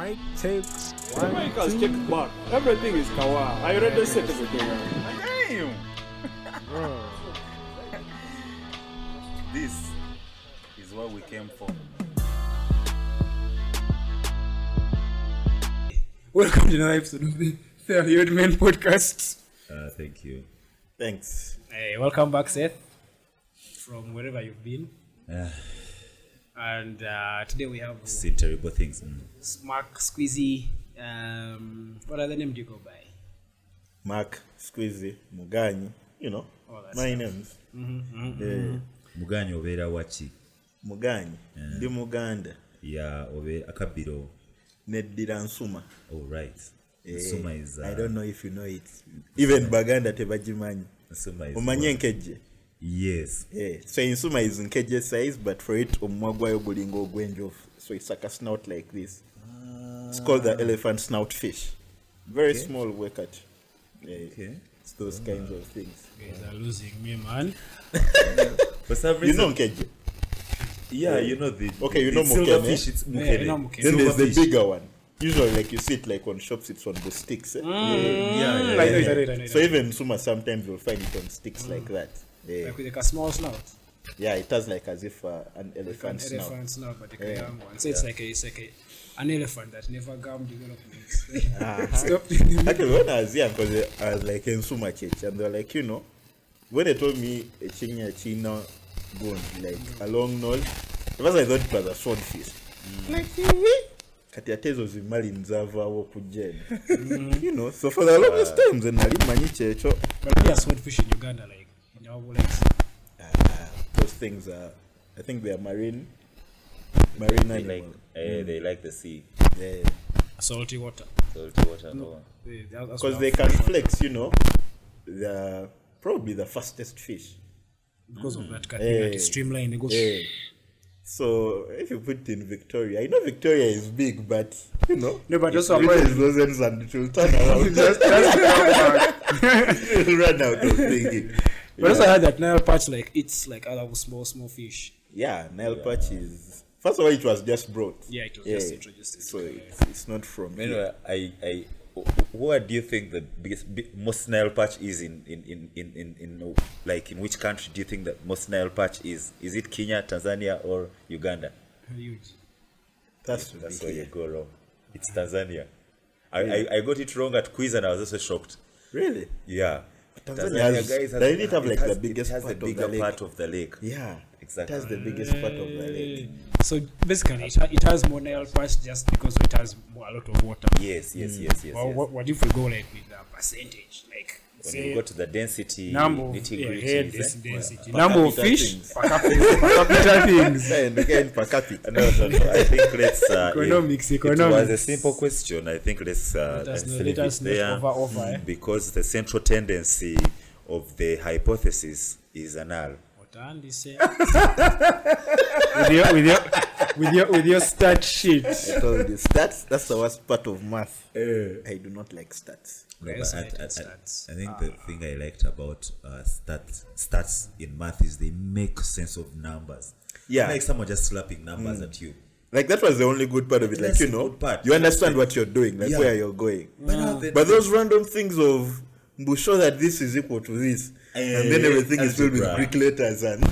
Mic take The one. mic has checked back. Everything is kawa. I already set everything up. Damn. Bro. This is what we came for. Welcome to another episode of the Theory Old Men podcast. Uh, thank you. Thanks. Hey, welcome back, Seth, from wherever you've been. Uh, And uh, today we have see terrible things. Mm. Mark Squeezy. Um, what other name do you go by? Mark, Squeezy, Muganyi, you know, Oh, my names. Eh, muganyi obeera waki Muganyi, ndi Muganda, ya obe akabiro. neddira Nsuma. oh, right nsuma is uh, I don't know if you know it. Even Baganda tebagimanyi. nsuma is Omanyi enkejje? Yes yeah. so Nsuma is nkejje size, but for it omumwa gwayo gulinga ogw'enjovu. So it's like a snout like this. It's called the elephant snout fish. Very small workout. Yeah, okay It's those kinds of things. You guys are losing me, man. for some You know nkejje? yeah you know the Okay, you know silver mukene? fish it's Yeah, you know mukene. Then there's the bigger one. Usually, like you see it like on shops, it's on the sticks. eh? yeah, yeah, yeah, yeah, yeah. It. So even Suma, sometimes you'll find it on sticks like that. Yeah. Like with like a small snout. yeah, it has like as if uh, an Like an elephant snout. snout, but like a young one. So it's like a, it's like a, an elephant that never gum developments. Uh-huh. Stop in the Actually, when I was young, because I was like in Suma church, and they were like, you know, when they told me a chinya china bone, like a long nose, at first I thought it was a swordfish. Like, kati ate ezo zimali nzaavaawo okujja eno you know so for the longest time nze nali manyi kyekyo Lakes. Uh, those things are I think they are marine marine they animal. like uh, mm. they like the sea Yeah. Salty water. salty water that- Because they can flex, you know. They're probably the fastest fish. Because mm. of that kind yeah. of like streamline, it goes. Yeah. So if you put it in Victoria, I know Victoria is big, but you know. No, but it also avoid- those ends and it will turn around. just, just it will run out of thinking. But also I heard that Nile Perch like it's like other small small fish. Yeah, Nile Perch is. First of all, it was just brought. Yeah, it was just introduced. So it's, it's not from. Anyway, I, I, what do you think the biggest, bi- most Nile perch is in, in, in, in, in, in, like, in which country do you think that most Nile perch is? Is it Kenya, Tanzania, or Uganda? Huge. That's, That's where you go wrong. It's Tanzania. I, I, I got it wrong at quiz and I was also shocked. Really? Yeah. Tanzania has- they need to have, like, has- the biggest part the of the part of the lake. Yeah. Exactly. That's the biggest part of the lake. So basically, it, ha- it has more Nile parts just because it has more, a lot of water. Yes, yes, Mm. yes, yes. Well, yes. what, what if we go like with a percentage? Like when say you go to the density, number of yeah, gritty, head this density, Per number of fish, things. per capita, per capita things. And again, per capita. No, no, no. I think let's. Uh, Economics, it, It was a economics. simple question. I think let's, uh, Let us let's know- leave let us it not there over- over, eh? because the central tendency of the hypothesis is a null. What Andy with your with your with your with your stat sheet. I told you, stats, that's the worst part of math. Eh. I do not like stats. No, Yes, I, I I- I- stats. I think the ah. thing I liked about uh, stats, stats in math is they make sense of numbers. Yeah. like someone just slapping numbers hmm. at you. Like, that was the only good part of it. Like, That's you the know, good part. you understand what you're doing, like Yeah. where you're going. But, ah. But those random things of, we show that this is equal to this, and then Eh, everything is filled with. Greek letters and.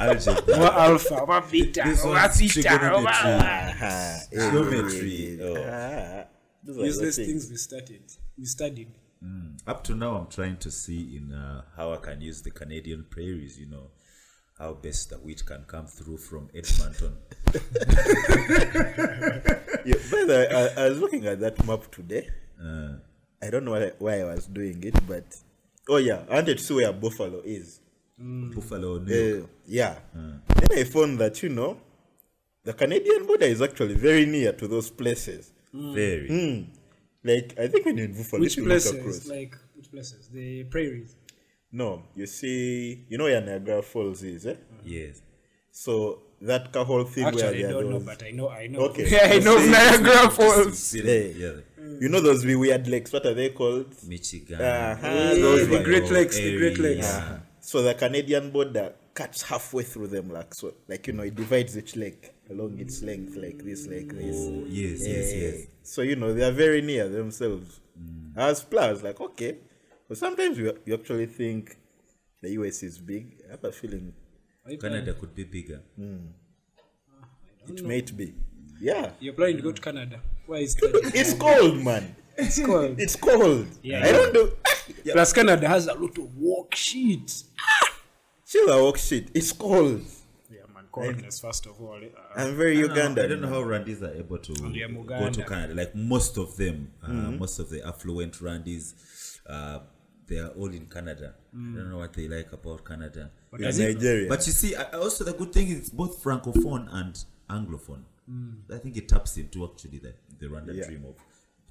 algebra, Over alpha, over beta, This over one's theta, trigonometry. over Aha, eh, Geometry, oh. those are the useless things. things we studied. We studied. up to now i'm trying to see in uh, how i can use the canadian prairies you know how best the wheat can come through from edmonton Yeah, by the way, I, I was looking at that map today. uh, I don't know why, why I was doing it, but oh yeah, I wanted to see where Buffalo is. buffalo new york Uh, yeah. Then I found that you know, the Canadian border is actually very near to those places. very Hmm. Like I think when you're in Buffalo, Which if you look places? across- Like which places? The prairies. No, you see, you know where Niagara Falls is, eh? yes So that whole thing where Actually, I don't know, but I know. I know. Okay. Yeah, I know See, Niagara Falls. yeah, Hey. yeah. You know those wee weird lakes. What are they called? michigan Uh-huh, Yeah, those the. Great Lakes, the Great Lakes. yeah. So the Canadian border cuts halfway through them, like so, like you know, it divides each lake. along its length, like this, like this. Oh, yes, yes, Eh, yes. So you know they are very near themselves. As plus, like okay, but sometimes you you actually think the US is big. I have a feeling Canada could be bigger. it might be. Yeah, You're planning to go to Canada. Why is that? it's cold, man. it's cold. It's cold. Yeah, I don't do. Plus, Canada has a lot of work shit. Chill out, shit. It's cold. Yeah, man, coldness first of all. Uh, I'm very I don't Ugandan. I don't know how Randis are able to go to Canada. Like most of them, uh, most of the affluent Randis, uh, they are all in Canada. I don't know what they like about Canada. In does it- Nigeria. But you see, I- I also the good thing is both francophone and anglophone. Mm. I think it taps into actually the the Rwanda Yeah. dream of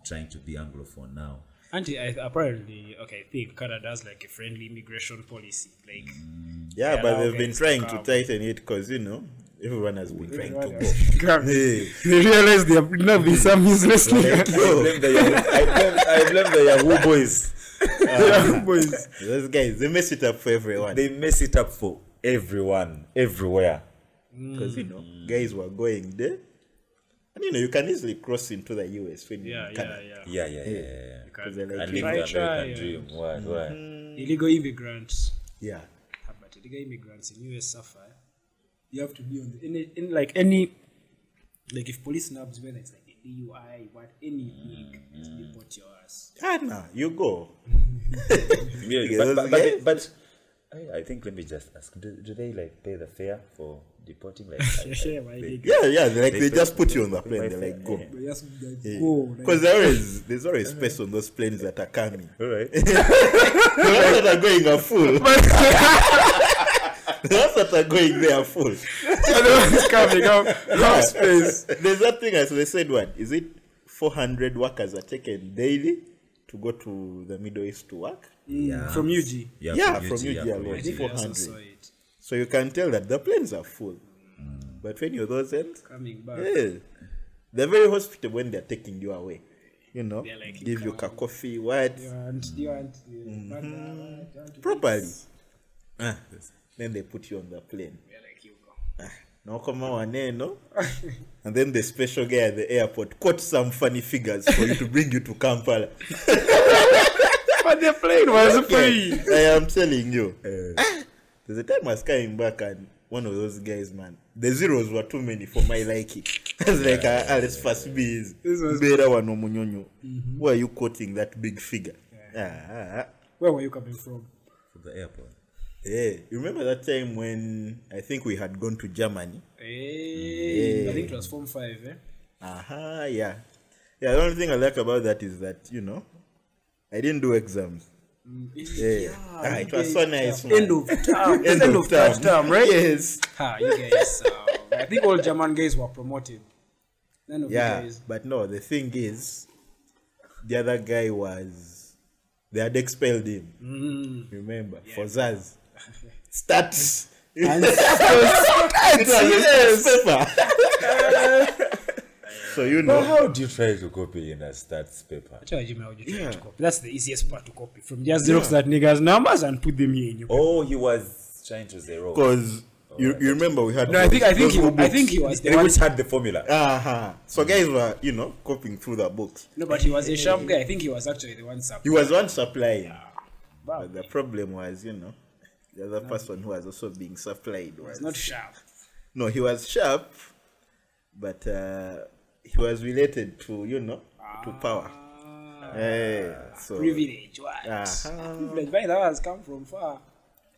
trying to be anglophone now. Auntie, I, apparently, okay, I think Canada has like a friendly immigration policy. Like, mm. yeah, Yeah, but they've been trying to come. tighten it because you know everyone has been trying to go. Come. Hey. they realize they have not been some useless I nigga. blame the Yahoo, I blame, I blame the Yahoo boys. boys. Those guys, they mess it up for everyone. They mess it up for everyone, everywhere. Because you know, mm. guys were going there, and you know, you can easily cross into the US when Yeah, you're in yeah, Canada. yeah. Yeah, yeah, yeah, yeah. yeah. Because they're like, And live the American try, dream. Why? Why? Mm. Mm. Illegal immigrants. yeah, Ah, But illegal immigrants in US suffer. You have to be on the, in, in like any, like if police nabs whether it's like a DUI, what anything, it's deport your ass. Ghana, you go. Yeah, Yeah, but, but, but, but I, I think let me just ask: Do, do they like pay the fare for deporting? Like, I- I- Yeah, why they- they- Yeah, yeah, they, like They they just put you on the plane. They're like, fair, go. yeah. But like, go. Because there always there's always space on those planes that are coming. all right. The ones that are going are full. the ones that are going there are full. it's coming up. Half space. There's that thing as they said, what is it? 400 workers are taken daily to go to the Middle East to work. Mm, yeah. From UG. Yeah, Yeah, from from UG, UG yeah, alone. UG. think I 400. Saw it So you can tell that the planes are full. But when you're those ends, coming back. yeah, they're very hospitable when they're taking you away. You know, like, give you a coffee, what? You want, you want, you want, you want Properly. Ah, then they put you on the plane. We're like, you. No come no? and then the special guy at the airport quote some funny figures for you to bring you to Kampala. But the plane was free. I am telling you. Ah, There's a time I was coming back and one of those guys, man, the zeros were too many for my liking. I was like, ah, ah, let's first be This was- better one Munyonyo. Why are you quoting that big figure? Ah, ah, ah. Where were you coming from? From the airport. Yeah, you remember that time when I think we had gone to Germany? Hey, I think it was Form 5, eh? Aha, yeah. Yeah, the only thing I like about that is that, you know, I didn't do exams. Yeah. ah, it was so nice, man. End of term. End, End of, of term. term, right? Yes. Ha, you guys. Uh, I think all German guys were promoted. None of Yeah, you guys. but no, the thing is, the other guy was, they had expelled him. Mm. Remember, for Zaz. Stats. And a paper. so, you But know, how do you try to copy in a stats paper? Tell Jimmy how you try to copy. That's the easiest part to copy. From just Xerox that nigga's numbers and put them here in your. Oh, he was trying to zero. because you, you remember we had No, I think I think those he, I think he was the They one. which had the formula. Uh-huh. So guys were, you know, copying through the books. No, but he was a sharp guy. I think he was actually the one sub. He was one supplying. Wow. But the problem was, you know, the other person who was also being supplied was It's not sharp. no, he was sharp, but uh, he was related to, you know, to power. Eh, so Privilege. What? Uh-huh. Privilege. Why that has come from far.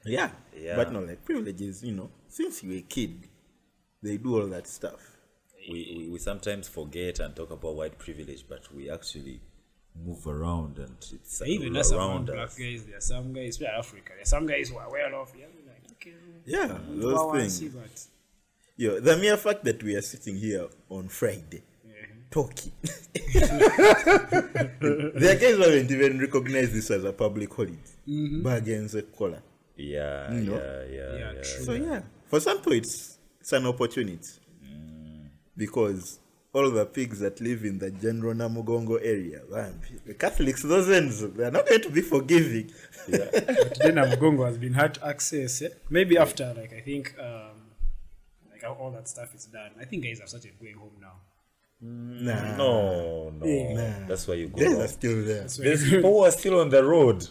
yeah. Yeah. but no, like privileges, you know, since you were a kid, they do all that stuff. We, we, we sometimes forget and talk about white privilege, but we actually move around and it's Even as among around black us. guys, there are some guys, we are Africa, there are some guys who are well off. Yeah, like, okay, Yeah, those things. see, but Yo, the mere fact that we are sitting here on Friday talking. there are guys who haven't even recognized this as a public holiday. Bargains a collar. Yeah, know? yeah, yeah, Yeah, yeah. So yeah, for some people it's it's an opportunity because all the pigs that live in the general Namugongo area, man, the Catholics, those ends, they are not going to be forgiving. But then Mgongo has been hard to access. Eh? Maybe after, like, I think, um, like like all all that stuff is done. I think guys have started going home now. Nah. No, no. Yeah. That's why you go. Guys are still there. There's people who are still on the road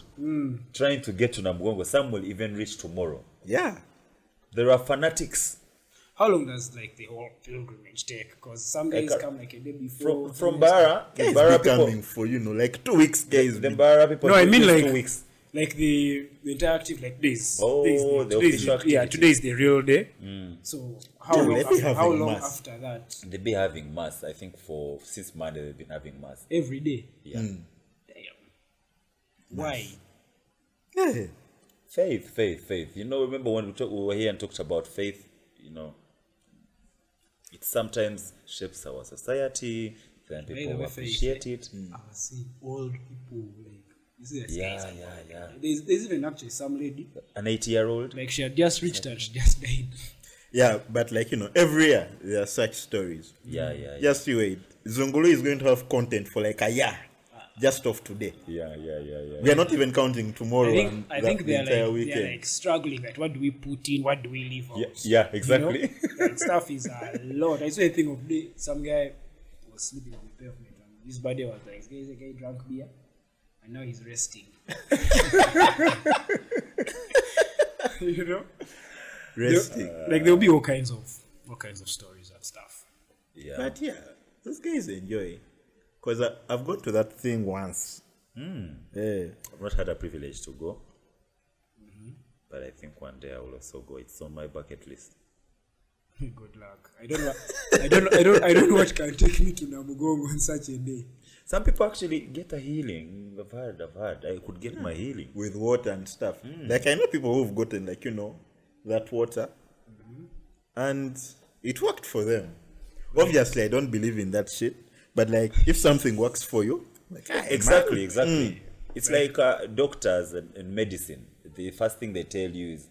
trying to get to Namugongo. Some will even reach tomorrow. Yeah. There are fanatics How long does like the whole pilgrimage take? Because some guys Like, a, come like a day before. from from Bara. yeah, Bara people. coming for, you know, like two weeks, guys. The the Bara people. No, I mean like two weeks. like the the interactive like days. Oh, days, the today is official yeah, today is the real day. So how Yeah, long? After, how long mass. after that? They be having mass. I think for since Monday they've been having mass. Every day. Yeah. Damn. Why? Yeah. Faith, faith, faith. You know, remember when we, talk, we were here and talked about faith? You know, it sometimes shapes our society. Then the people faith- appreciate eh? it. Hmm. I was seeing old people like you see Yeah, yeah, yeah. There's, there's even actually some lady An 80 year old. like she had just reached and she just died. Yeah, but like, you know, every year there are such stories. Yeah, yeah, yeah. Just you wait. Zungulu is going to have content for like a year. Just of today. Yeah, yeah, yeah, yeah. We are not even counting tomorrow. I think and I think the they're entire like weekend. they're like struggling at what do we put in, what do we leave out. Yeah, yeah, You know? exactly. Like, stuff is a lot. I saw a thing of day some guy was sleeping on the pavement and his body was like, this guy, guy drank beer and now he's resting. you know? Resting. like there'll be all kinds of all kinds of stories and stuff. yeah. But yeah, those guys enjoy. Because I've gone to that thing once. Yeah. I've not had a privilege to go. But I think one day I will also go. It's on my bucket list. Good luck. I don't. I don't. I don't. I don't know what can take me to Namugongo on such a day. Some people actually get a healing. I've heard, I've heard. I could get my healing. With water and stuff. Like I know people who've gotten like, you know, that water. And it worked for them. Obviously I don't believe in that shit. But like if something works for you, like ah, Exactly, exactly. It's like uh, doctors and, and medicine. The first thing they tell you is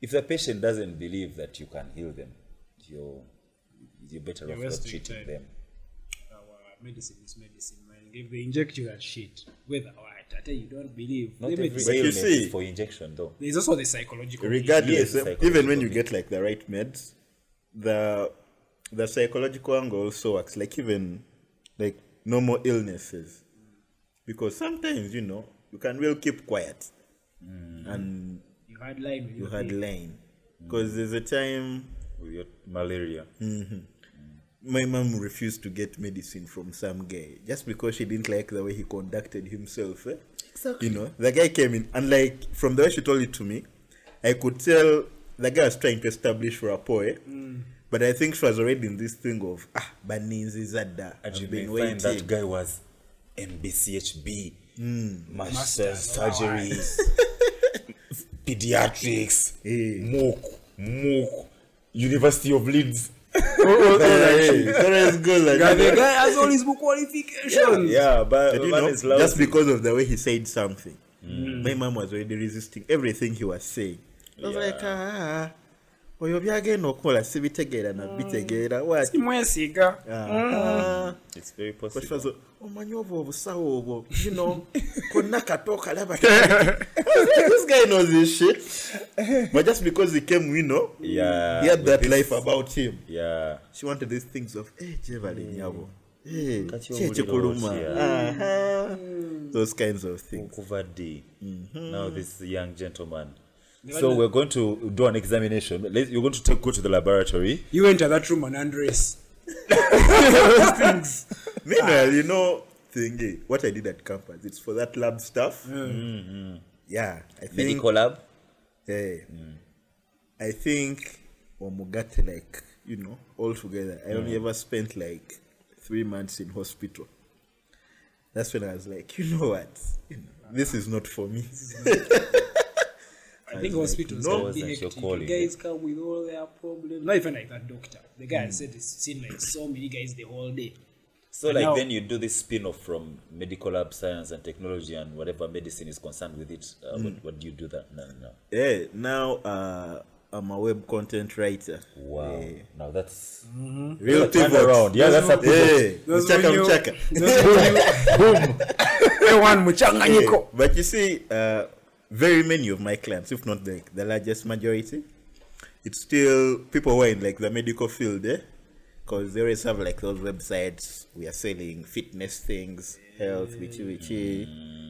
if the patient doesn't believe that you can heal them, you're, you're better You're off not treating time. them. Our medicine is medicine, man. If they inject you that shit, whether what, I tell you, don't believe. Not They every make- But you see- is for injection, though. There's also the psychological. regardless Yes, even when you get like the right meds the the psychological angle also works like even like normal illnesses because sometimes you know you can well keep quiet mm. and You had line you you had had line because mm. there's a time With your malaria. Mm-hmm. My mom refused to get medicine from some guy just because she didn't like the way he conducted himself. Eh? Exactly. You know, the guy came in and like from the way she told it to me, I could tell the guy was trying to establish rapport. Eh? But I think she was already in this thing of ah, Baninzi Zada. And you I've may been find that guy was MBCHB, master Masters, surgery, pediatrics, MOOC, MOOC, University of Leeds. Hey, so let's go like the that. guy has all his qualifications. Yeah, but But you know, is lousy. just because of the way he said something, my mom was already resisting everything he was saying. I was Yeah. like, ah, oyo byagenda okukola sibitegeera nabitegeera wati Mwesiga. Ah, like, omanyi obwo obusawo obwo? You konna kato okalaba this guy knows his shit. But just because he came you know. Yeah. he had that this- life about him. Yeah. she wanted these things of eh nyabo. Eh those kinds of things. Kuva D. Now this young gentleman. So we're going to do an examination. Let's, you're going to take, go to the laboratory. You enter that room and undress. Meanwhile, you know, thingy, eh, what I did at campus, it's for that lab stuff. Yeah, mm-hmm. I think. Medical lab. eh, I think Omugate, like, you know, all together, I only mm. ever spent like three months in hospital. That's when I was like, you know what? You know, this is not for me. I think hospitals no, can be wasn't hectic. calling, Guys come with all their problems. Not even like that doctor. The guy said he's seen like so many guys the whole day. So And like now- then you do this spin-off from medical lab science and technology and whatever medicine is concerned with it. Uh, what, what do you do that? No, no. yeah, now uh, I'm a web content writer. Wow. Yeah. Now that's Real turn pivot. around. Yeah, that's a pivot. Yeah, Those mchaka when you- mchaka. Everyone mchanganyiko. But you see, uh, very many of my clients, if not the, the largest majority, it's still people who are in like the medical field, eh? Because they always have like those websites we are selling fitness things, health, witchy witchy,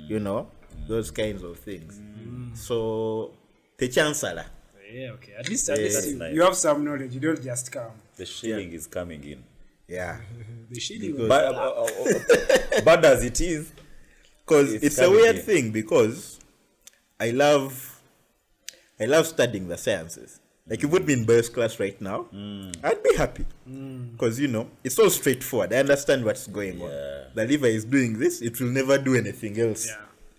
you know, those kinds of things. So, the chancellor. Yeah, okay. At least, at least that's you, nice. you have some knowledge. You don't just come. The shilling is coming in. Yeah. The shilling. Because- But, uh, uh, uh, bad as it is, because It's it's, a weird in. thing because I love I love studying the sciences. Like you put me in bios class right now, I'd be happy because you know it's all straightforward. I understand what's going Yeah. on. The liver is doing this; it will never do anything else. Yeah.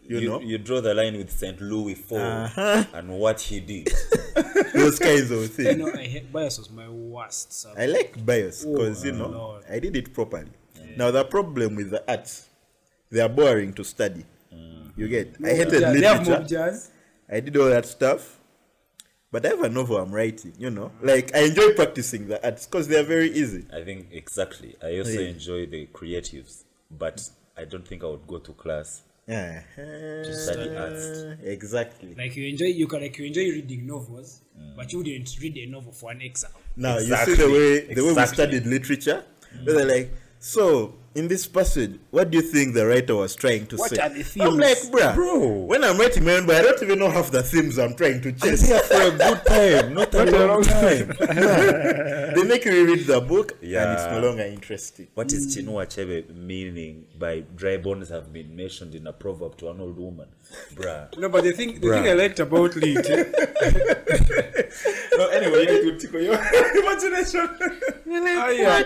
You, you, know you draw the line with St. Louis IV Uh-huh. and what he did. those kinds of things. You know, I hate bias was my worst. subject. I like bios because you Oh, know Lord. I did it properly. Now the problem with the arts, they are boring to study. You get? I hated Yeah, they have literature. jazz. I did all that stuff, but I have a novel I'm writing. You know, like I enjoy practicing the arts because they are very easy. I think exactly. I also Yeah. enjoy the creatives, but I don't think I would go to class. Uh-huh. Yeah, study arts. exactly. Like you enjoy, you can like you enjoy reading novels, mm. but you wouldn't read a novel for an exam. Now Exactly. you see the way the way we studied literature. Where They're like, so in this passage, what do you think the writer was trying to What say? are the themes? I'm like, bruh, Bro. When I'm writing my own, but I don't even know half the themes I'm trying to I'm here for a good time, not a long time. they make you read the book, yeah. and it's no longer interesting. What is Chinua Achebe meaning by dry bones have been mentioned in a proverb to an old woman? Bruh. No, but the thing, the Bruh. thing I liked about Lit, no, anyway, you have to tickle your imagination. ah, yeah,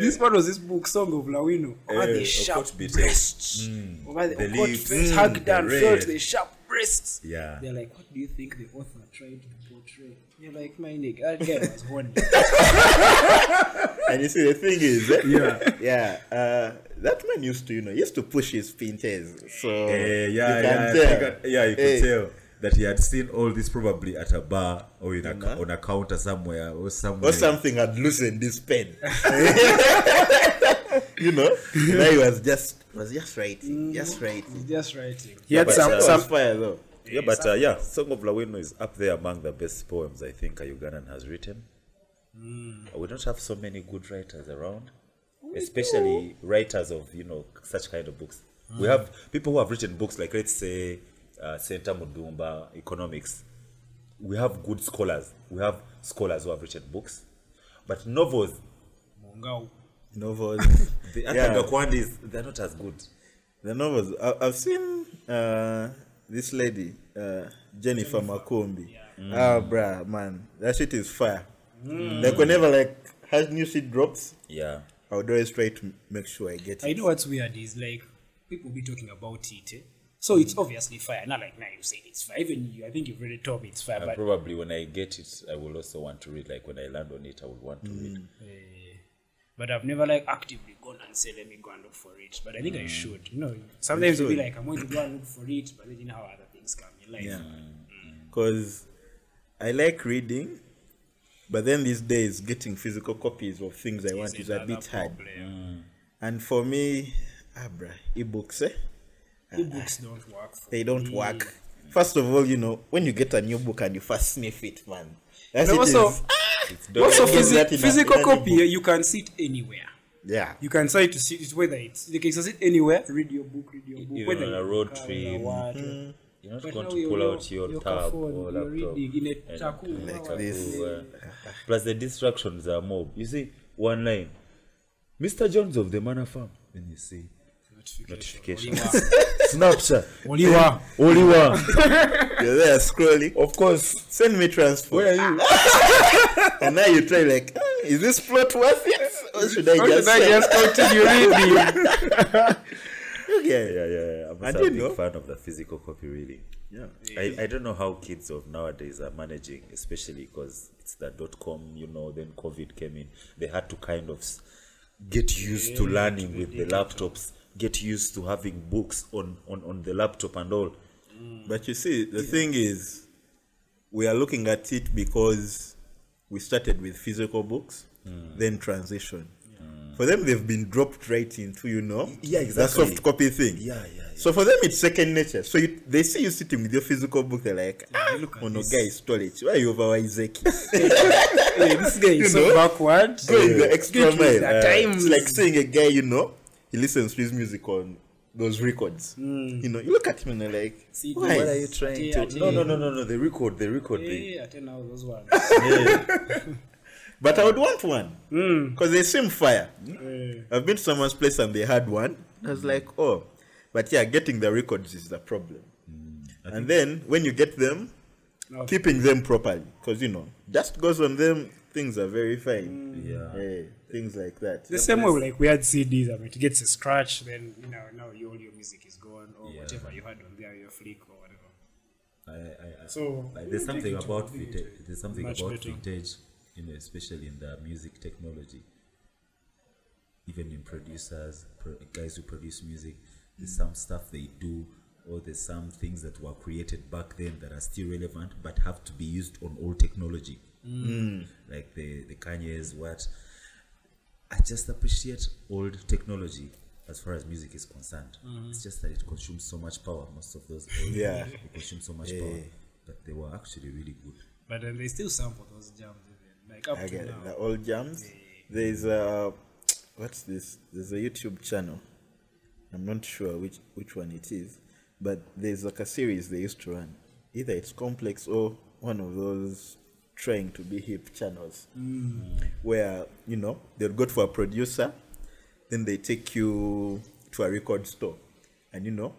this part was this book, Song of Lawino. Over Eh, the sharp breasts. Over the, The lips, face mm, hugged the and felt the sharp breasts. Yeah. They're like, what do you think the author tried to portray? You're like, my nigga, that guy was horny. And you see, the thing is, eh, yeah, yeah, uh, that man used to, you know, used to push his pinches. So Eh, yeah, you yeah, can I tell. yeah, you could Eh, tell that he had seen all this probably at a bar or in a, Uh-huh. on a counter somewhere or somewhere. Or something had loosened his pen. you know, now he was just was just writing, just writing. Just writing. He had but, some uh, some fire though. Yeah, but uh, yeah, Song of Lawino is up there among the best poems I think a Ugandan has written. We don't have so many good writers around, especially writers of you know such kind of books. We have people who have written books like let's say uh, Senta Mudumba, economics. We have good scholars. We have scholars who have written books, but novels, Mongao. Novels. the Yeah. Ataga they're not as good. the novels. I, I've seen uh, this lady, uh, Jennifer Makumbi. Ah, bruh, man, that shit is fire. Like whenever like her new shit drops, Yeah, I would always try to make sure I get I it. know what's weird is like people be talking about it, eh? So it's obviously fire. Not like now you say it's fire. Even you, I think you've already told me it's fire, and but probably when I get it, I will also want to read. Like when I land on it, I will want to read. Mm, eh, but I've never like actively gone and said let me go and look for it. But I think I mm. should. You know, sometimes you'll be like I'm going to go and look for it, but then you know how other things come in life. Yeah. Mm. Because I like reading, but then these days getting physical copies of things I want is a another bit hard. problem. And for me, ah, bruh, ebooks, eh? E-books don't work. For They don't me. work. First of all, you know, when you get a new book and you first sniff it, man. That's And it also, is- It's also phys- physi- get that in a- physical copy, you can see it anywhere. yeah. You can try to see it whether it's you can sit anywhere, read your book, read your book, Even whether on a road trip mm-hmm. You're not But going to pull out your your tab phone, or laptop. reading in a and taku, like wow. this. uh, plus the distractions are mob. You see one line, Mr. Jones of the Manor Farm. Then you see notification. Snapchat. Oliwa. Oliwa. You're there scrolling. of course. Send me transfer. Where are you? And now you try like, "Ah, is this plot worth it? Or should I Or just, should I just continue reading? Okay. Yeah, yeah, yeah. I'm I a big know. fan of the physical copy reading. Yeah. I, I don't know how kids of nowadays are managing, especially because it's the dot com, you know, then COVID came in. They had to kind of get used to learning with the laptops, get used to having books on, on, on the laptop and all. But you see, the thing is, we are looking at it because we started with physical books, then transition. For them, they've been dropped right into, you know, Yeah, exactly. the soft copy thing. Yeah, yeah, yeah. So for them, it's second nature. So you, they see you sitting with your physical book, they're like, ah, look no, this. guy stole it. Why are you over Isaac? Hey, this guy is so know? backward. Going the extra mile. Uh, times. It's like seeing a guy, you know, he listens to his music on those records. Hmm. You know, you look at him and you're like, See, why? What are you trying Ati- to? ati- No, no, no, no, no. The record, the record. Yeah, Hey, I tell now those ones. Yeah. But I would want one Mm. because they seem fire. I've been to someone's place and they had one. I was hmm. like, oh, but yeah, getting the records is the problem. Hmm. And then when you get them, No. keeping them properly because you know dust goes on them. Things are very fine. Yeah. Eh, things like that. the same way like we had CDs, I mean, it gets a scratch, then you know now you, all your music is gone or Yeah. whatever you had on there, your flick or whatever. I, I, I, So like, there's something about vintage. There's something much about better. vintage, you know, especially in the music technology. Even in producers, pro- guys who produce music, there's some stuff they do, or there's some things that were created back then that are still relevant, but have to be used on old technology. Mm. Mm. Like the the Kanye's what. I just appreciate old technology as far as music is concerned. Mm-hmm. It's just that it consumes so much power. Most of those old Yeah. they consume so much power, but they were actually really good. But then they still sample those jams, even. like up I to now. The old jams. There's a what's this? There's a YouTube channel. I'm not sure which which one it is, but there's like a series they used to run. Either it's complex or one of those trying to be hip channels, where you know they'll go for a producer, then they take you to a record store, and you know,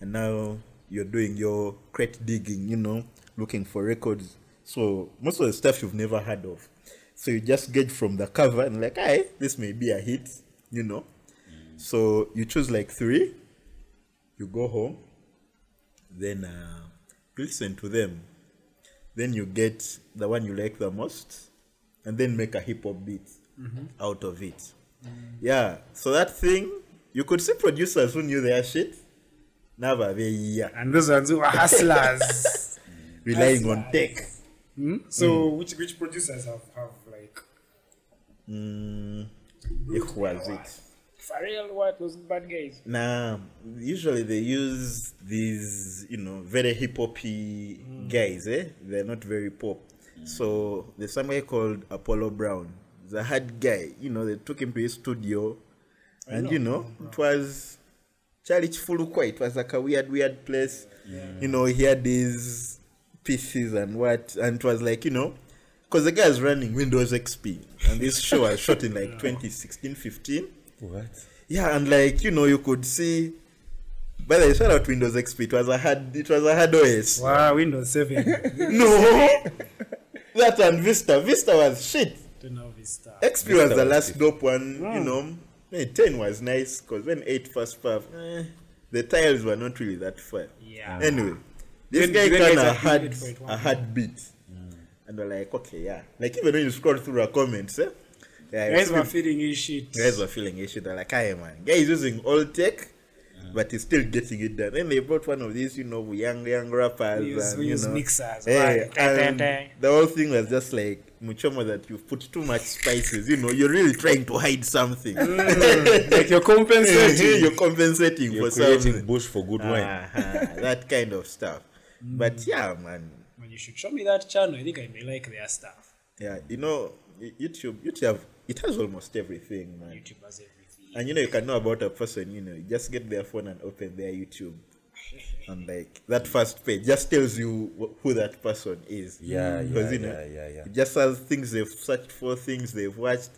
and now you're doing your crate digging, you know, looking for records. So most of the stuff you've never heard of. So you just gauge from the cover and like, hey, this may be a hit, you know. So you choose like three, you go home, then uh, you listen to them, then you get the one you like the most, and then make a hip hop beat out of it. Yeah, so that thing, you could see producers who knew their shit. Never they yeah, And those ones who are hustlers. relying on tech. Hmm? So which which producers have, have like Mm, it was it. Pharrell, what was bad guys? Nah, usually they use these, you know, very hip hoppy guys, eh? They're not very pop. So there's some guy called Apollo Brown. He's a hard guy. You know, they took him to his studio, and you know, it was Charlie Chifulukwa. It was like a weird, weird place. You know, he had these pieces and what, and it was like, you know, because the guy is running Windows XP, and this show was shot in like 2016, 15. What? Yeah, and like you know, you could see. By the way, shout out Windows XP. It was a hard. It was a hard OS. Wow, Windows 7. No, that and Vista. Vista was shit. Don't know Vista. XP was the was last shit. dope one. You know, eh, ten was nice because when eight first puff, eh, the tiles were not really that far. Yeah. Anyway, this Then- guy then kind of had feeling it for it, a hard beat, and we're like, okay, yeah. Like even when you scroll through our comments, eh, yeah, Guys were feeling feeding his shit. guys were feeling it. They're like, hey man, guy is using old tech, but he's still getting it done. Then they brought one of these, you know, young young rappers. We use, and, we you use know, mixers. Hey, right? Dun, dun, and the whole thing was just like muchomo that you've put too much spices. You know, you're really trying to hide something. like you're compensating. you're compensating You're for creating something. bush for good wine. Uh-huh, that kind of stuff. But yeah, man. When you should show me that channel. I think I may like their stuff. Yeah, you know, YouTube, YouTube, it has almost everything, man. YouTube has everything. And you know, you can know about a person, you know, you just get their phone and open their YouTube. And like that first page just tells you wh- who that person is. Yeah, Because, yeah, you know, yeah, yeah, yeah. It just has things they've searched for, things they've watched.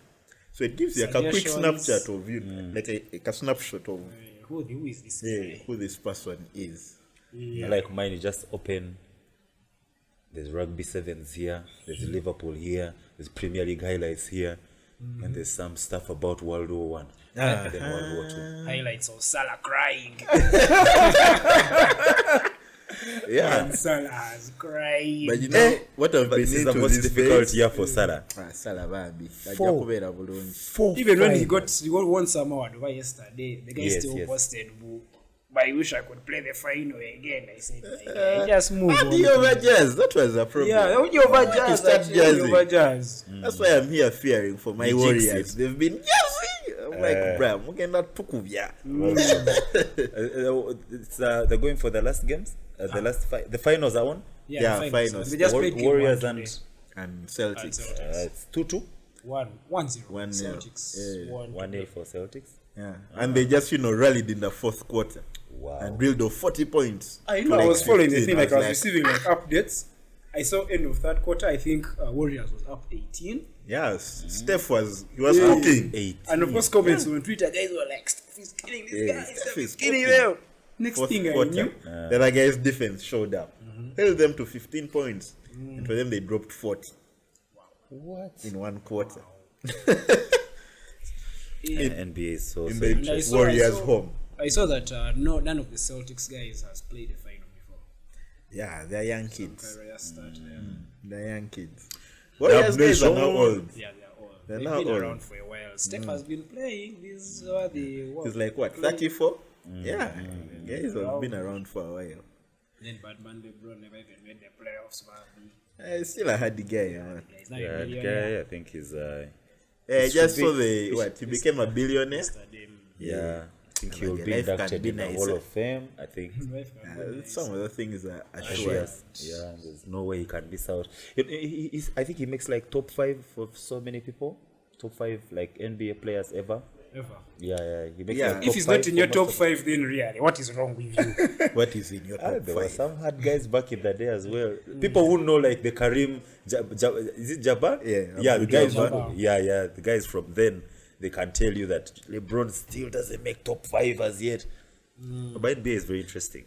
So it gives you like a quick snapshot of you, mm. like a, like a snapshot of Hey, who, who is this yeah, guy? who this person is. I like mine, you just open. There's rugby sevens here, there's Liverpool here, there's Premier League highlights here, and mm-hmm. there's some stuff about World War One ah. and then World War Two. Ah. Highlights of Salah crying. Yeah. Salah's crying. But you eh, know what I've been is the into most these difficult days? year for Salah. Ah, Salah Bambi. Ajja Four. kubeera. Four, Even when he got he got won some award over yesterday, the guy Yes, still yes. posted, "Boo, but I wish I could play the final again. I said, "I I just move Ah, you the over jazz. That was a problem. Yeah, you over jazz, start jazzing. over jazz. That's why I'm here fearing for my the warriors. it. They've been jazzy. I'm uh, like bruh, mugenda tukubya Uh, uh, it's, uh, they're going for the last games. Uh, the ah. last fi- the finals are on. Yeah, Yeah, the finals. finals. They just War- played Warriors and and Celtics. and celtics uh, it's two two. one, one zero. One. Celtics. Yeah. One, One nil for Celtics. yeah and they just you know rallied in the fourth quarter Wow. and drilled off 40 points I know. I was following the thing. Like I was like, receiving like updates. I saw end of third quarter. I think uh, Warriors was up 18. yes steph was he was Yeah. cooking Eight. And of course, comments on Twitter, guys were like, "Steph is killing this Yeah, guy. Steph Steph is is killing them." Next fourth thing I quarter knew, the other guy's defense showed up Mm-hmm. held them to 15 points Mm. and for them they dropped 40 What? in one quarter In NBA is so. in so And I the warriors home I saw that uh, no, none of the Celtics guys has played a final before. yeah they're young kids Start, yeah. they're young kids warriors guys are now old Yeah, they're old. They're They've now been old. around for a while. Steph has been playing. These are the what? he's like what 34 yeah guys have been around for a while Then Batman LeBron never even made the playoffs. Man. Uh, still a hardy guy man. He's not Yeah, a the millionaire. guy I think he's. Uh, Yeah, I just should the what he became a billionaire. Yesterday, yeah, I think he will be inducted in the Hall eh? of Fame. I think. Uh, some of the things are, are Sure. sure. Yeah, there's no way he can miss out. He- he- I think he makes like top five for so many people. Top five like NBA players ever. Ever. Yeah, yeah. He makes Yeah. like, If he's not in your top five, then really, what is wrong with you? What is in your Ah, five? there were some hard guys back in the day as well. People who know like the Karim, Jab, Jab, is it Jabbar? Yeah, yeah, the guys. Jabbar. Who, yeah, yeah, the guys from then. They can tell you that LeBron still doesn't make top five as yet. But NBA is very interesting.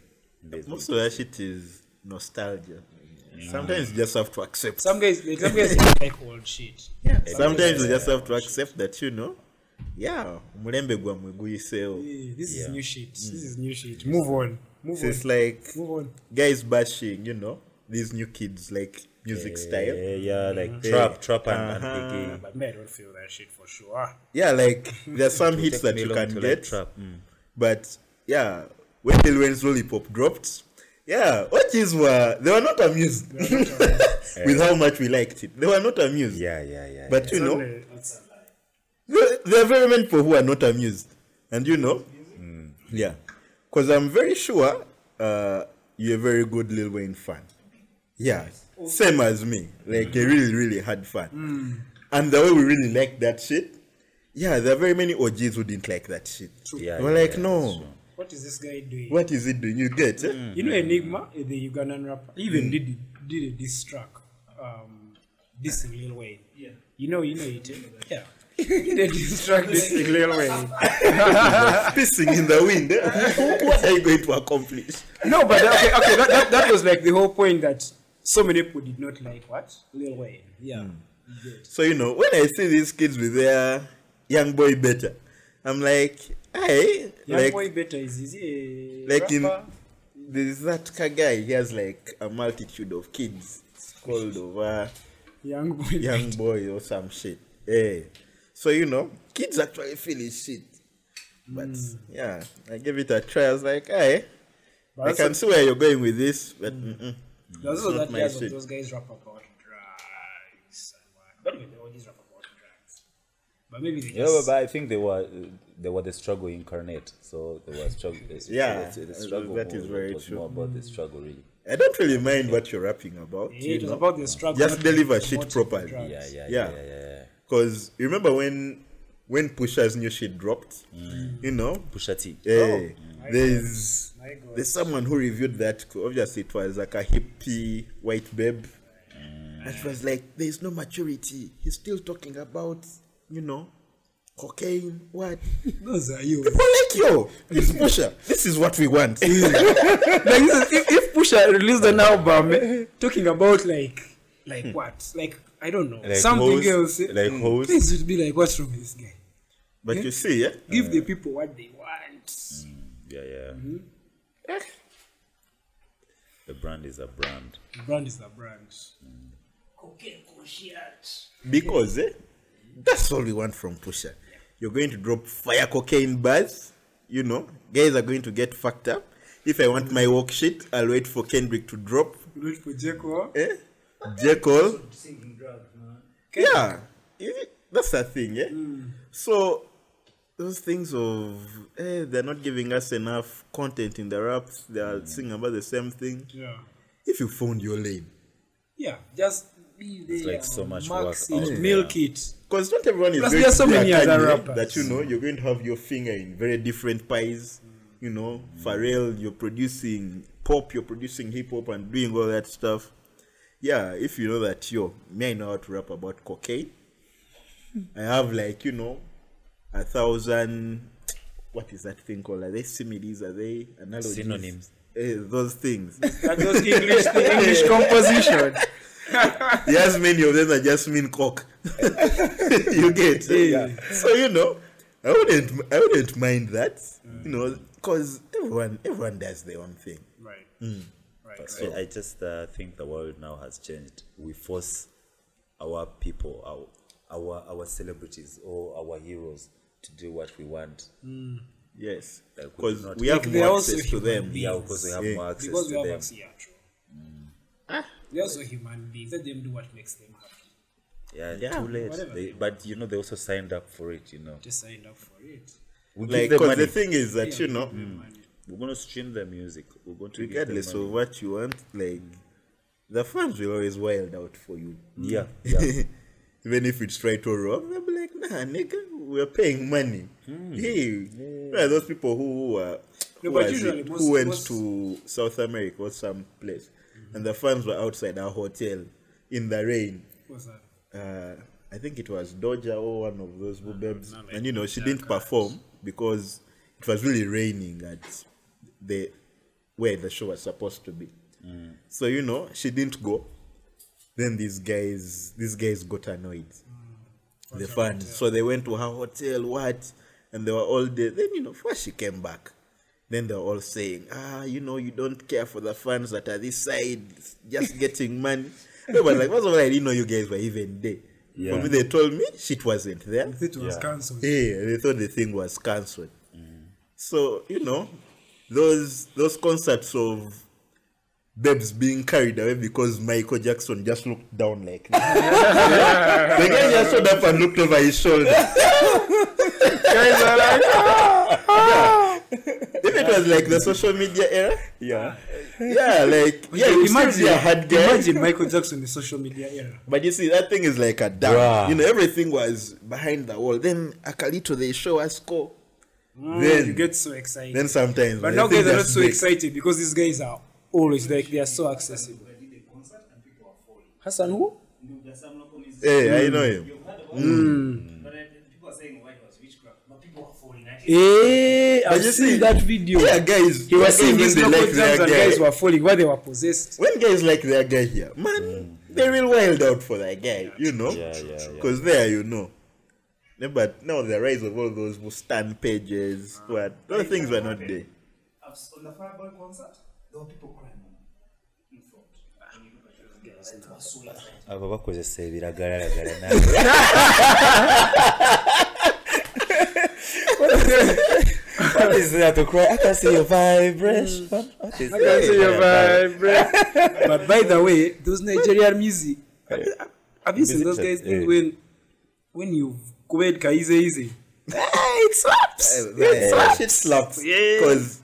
Is Most of that shit is nostalgia. Sometimes you just have to accept. some guys, like, some guys like old shit. Yeah. Sometimes you just have to accept that you know. Yeah, mulembe gwamwe guyiseewo. Eh, This is Yeah. new shit. This is new shit. Move on. Move So on. it's like Move on. guys bashing, you know, these new kids like music style. Yeah, yeah, like Yeah. trap, trap, and, and Uh-huh. Biggie. But me, I don't feel that shit for sure. Yeah, like there's some hits that you can to, like, get, trap. Mm. but yeah, when Lil Wayne's Lollipop dropped, yeah, OGs were they were not amused with how much we liked it. They were not amused. Yeah, yeah, yeah. But you know, Only- there there are very many people who are not amused, and you know, Mm. yeah, because I'm very sure uh, you're a very good Lil Wayne fan. Yeah, same as me. Like a really, really had fun, and the way we really like that shit. Yeah, there are very many OGs who didn't like that shit. Yeah, We're yeah, like, yeah, no, what is this guy doing? what is it doing? You get eh? You know Enigma, the Ugandan rapper, he even did did a diss track, um, dissing Lil Wayne. Yeah. You know, you know it. Yeah. He did a diss track dissing Lil Wayne. pissing in the wind. what are you going to accomplish? No, but okay, okay, that, that, that was like the whole point that so many people did not like what Lil Wayne. Yeah. Hmm. So you know, when I see these kids with their young boy better, I'm like, hey, Young like, boy better is a like in there's that guy. He has like a multitude of kids. It's called over young boy. young boy or some shit. Hey, so you know, kids actually feel his shit. But hmm. yeah, I gave it a try. I was like, hey, I can see where you're going with this, but hmm. mm-mm. There's also not that my years of shit. those guys rap about drugs and what. But even they always rap about drugs. But maybe they Yeah, just but, but I think they were they were the struggle incarnate. So they were struggle. Yeah, the, the that- struggle that is was- very was true. more about the struggle, really. I don't really mind what you're rapping about. Yeah, you it was know. about the struggle. Just not deliver shit properly. drugs. Yeah, yeah, Yeah. yeah, yeah, yeah. yeah. Because you remember when when Pusha's new shit dropped, you know, Pusha T. eh, my there's God. My God. There's someone who reviewed that. Obviously, it was like a hippie white babe, and it was like there's no maturity. He's still talking about you know cocaine. What? Those are you. People like yo, this Pusha. This is what we want. like this is, if, if Pusha released an album eh, talking about like like what like I don't know Like something hoes, else eh, like hoes. things would be like what's wrong with this guy but you see, yeah, give the people what they want Yeah, yeah. Eh, The brand is a brand. the brand is a brand cocaine conscious because eh, that's all we want from Pusha. You're going to drop fire cocaine bars. You know, guys are going to get fucked up. If I want my walk shit, I'll wait for Kendrick to drop. wait for Jeko Eh? J. Cole. Singing drugs, man. Yeah. That's the thing, eh? So, those things of eh, they're not giving us enough content in the raps. They are Mm. singing about the same thing. Yeah. If you found your lane, Yeah. Just be there. like so much max work it, out there. milk it. because not everyone is Plus there are so many other Kanye rappers. that you know you're going to have your finger in very different pies. You know, Pharrell, you're producing pop, you're producing hip hop, and doing all that stuff. Yeah, if you know that, yo, me I know how to rap about cocaine. I have like you know, a thousand. What is that thing called? Are they similes? Are they analogies? Synonyms. Eh, those things. And those English the English composition. yes, many of them are just mean cock. you get Yeah. So you know, I wouldn't I wouldn't mind that. You know, because everyone everyone does their own thing. Right. Mm. Right. So I just uh, think the world now has changed. We force our people, our our our celebrities or our heroes to do what we want. Mm. Yes, Like, we because do not- we have Like, they're more also access to them. beings. Yeah, because we have Yeah. more access Because we to have them. access, yeah, true. Mm. Ah, they're also human beings. Let them do what makes them happy. Yeah, Yeah, too late. whatever. They, but you know, they also signed up for it. You know, Just signed up for it. we Like, give them because the thing is that you know, Money. We're going to stream their music. We're going to regardless them of what you want, like the fans will always wild out for you. yeah, yeah. Even if it's right or wrong, they'll be like, nah, nigga, we're paying money. Hey, yeah. those people who uh, who, but usually most- who went most- to South America or some place, and the fans were outside our hotel in the rain. What's that? Uh, I think it was Doja or one of those not like and you know she didn't perform because it was really raining at the where the show was supposed to be. So you know she didn't go. Then these guys, these guys got annoyed. The fans, so they went to her hotel. What? And they were all there. Then you know, first she came back. Then they're all saying, ah, you know, you don't care for the fans that are this side, just getting money. No, but like, first of all, I didn't know you guys were even there. Yeah. For me, they told me shit wasn't there. It was Yeah. cancelled. Yeah, they thought the thing was cancelled. So you know, those those concerts of babes being carried away because Michael Jackson just looked down like that. the guy just stood up and looked over his shoulder. Guys are like, "Ah." if it was like the social media era, yeah. yeah, like yeah, you imagine a hard guy. imagine Michael Jackson in the social media era. But you see, that thing is like a dam. Wow. You know, everything was behind the wall. Then Akalito, they show us score. Then Then- you get so excited. Then sometimes, but now thing guys are not so breaks. excited because these guys are always like they are so accessible. Hassan who? Hey, hmm. I know him. Hey, But I've you seen see- that video. Yeah, guys. He was guys seeing when his they local like their jams and guy- guys were falling while they were possessed. when guys like their guy here, man, they will wild out for that guy, you know? Yeah, yeah, yeah. Because there, you know. Yeah, but now the rise of all those stand pages, what those things were not there. on the Fireboy concert, there were people crying in front. When you look at those guys, it was so exciting. abo bakozesa ebiragaragara nawe What is that to? I can see your vibration. What is I can see your that? vibe, But by the way, those Nigerian music, have you seen those guys Musician, when when you quit Kaize Easy? it slaps. It slaps. It slaps. Because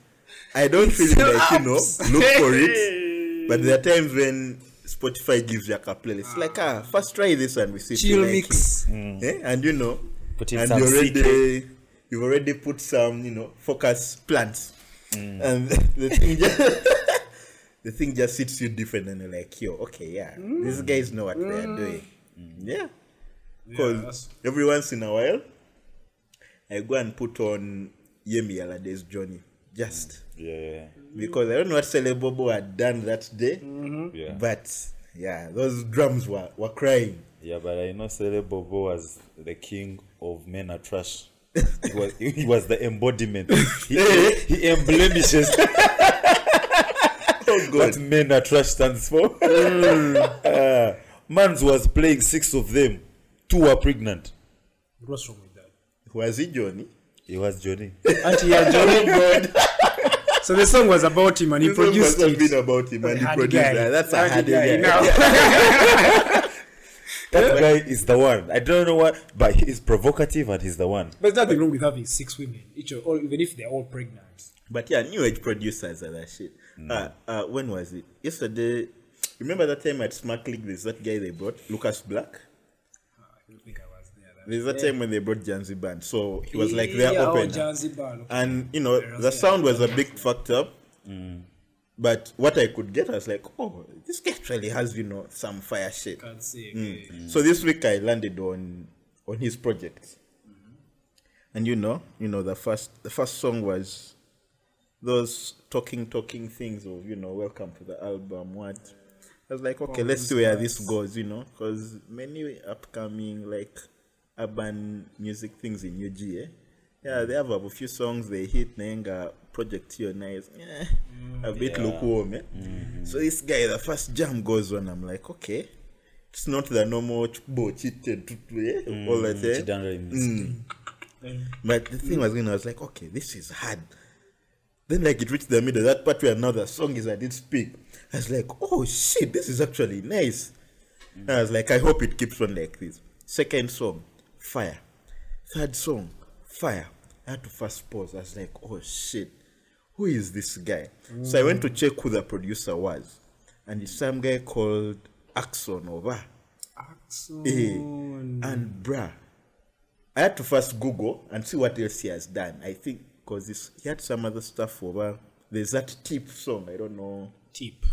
I don't really like, you know, look for it. But there are times when Spotify gives you a couple playlist. Like, ah, first try this and we see Chill like mix. it. Eh? And you know, Put in and you already, you've already put some, you know, focus plans. And the thing just, the thing just hits you different and you're like, yo, okay, yeah, these guys know what they're doing. Yeah. Because yeah, every once in a while, I go and put on Yemi Alade's journey. Just Yeah, because I don't know what Celebobo had done that day, yeah. but yeah, those drums were, were crying. Yeah, but I know Sele Bobo was the king of men are trash. He was, he was the embodiment. He, he emblemishes Oh, what men are trash stands for. Uh, Mans was playing six of them. Two were pregnant. What's wrong with that? Was he Johnny? It was Johnny. Auntie yeah, Johnny God. So the song was about him and he This one produced must have it. been about him and he Hard produced guy. that. That's a Hard hard guy, guy. now. That guy is the one. I don't know what, but he's provocative and he's the one. But there's nothing wrong with having six women, each of, all, even if they're all pregnant. But yeah, new age producers and that shit. Uh, uh, when was it? Yesterday. Remember that time at Smart League? There's that guy they brought, Lucas Black. I don't think I was there. That There's that time when they brought Janzi Band. So he was like their yeah, opener. Oh, and you know the sound was a big factor. up but what i could get I was like oh this guy actually has you know some fire shit say. Mm. so this week i landed on on his project and you know you know the first the first song was those talking talking things of you know welcome to the album what i was like okay let's see where this goes you know because many upcoming like urban music things in ug eh? yeah they have a few songs they hit nenga project here nice yeah, a bit lukewarm eh? so this guy the first jam goes on i'm like okay it's not the normal chbo cheated eh? all that eh? Music. But the thing was, you know, I was like, okay, this is hard. Then, like, it reached the middle, that part where now the song is I did speak. I was like, oh shit, this is actually nice. And I was like, I hope it keeps on like this. Second song, fire. Third song, fire. I had to first pause. I was like, oh shit, who is this guy? So I went to check who the producer was. And it's some guy called Axon over. Axon. Eh, and bruh, I had to first Google and see what else he has done. I think because he had some other stuff over. There's that tip song. I don't know. Tip.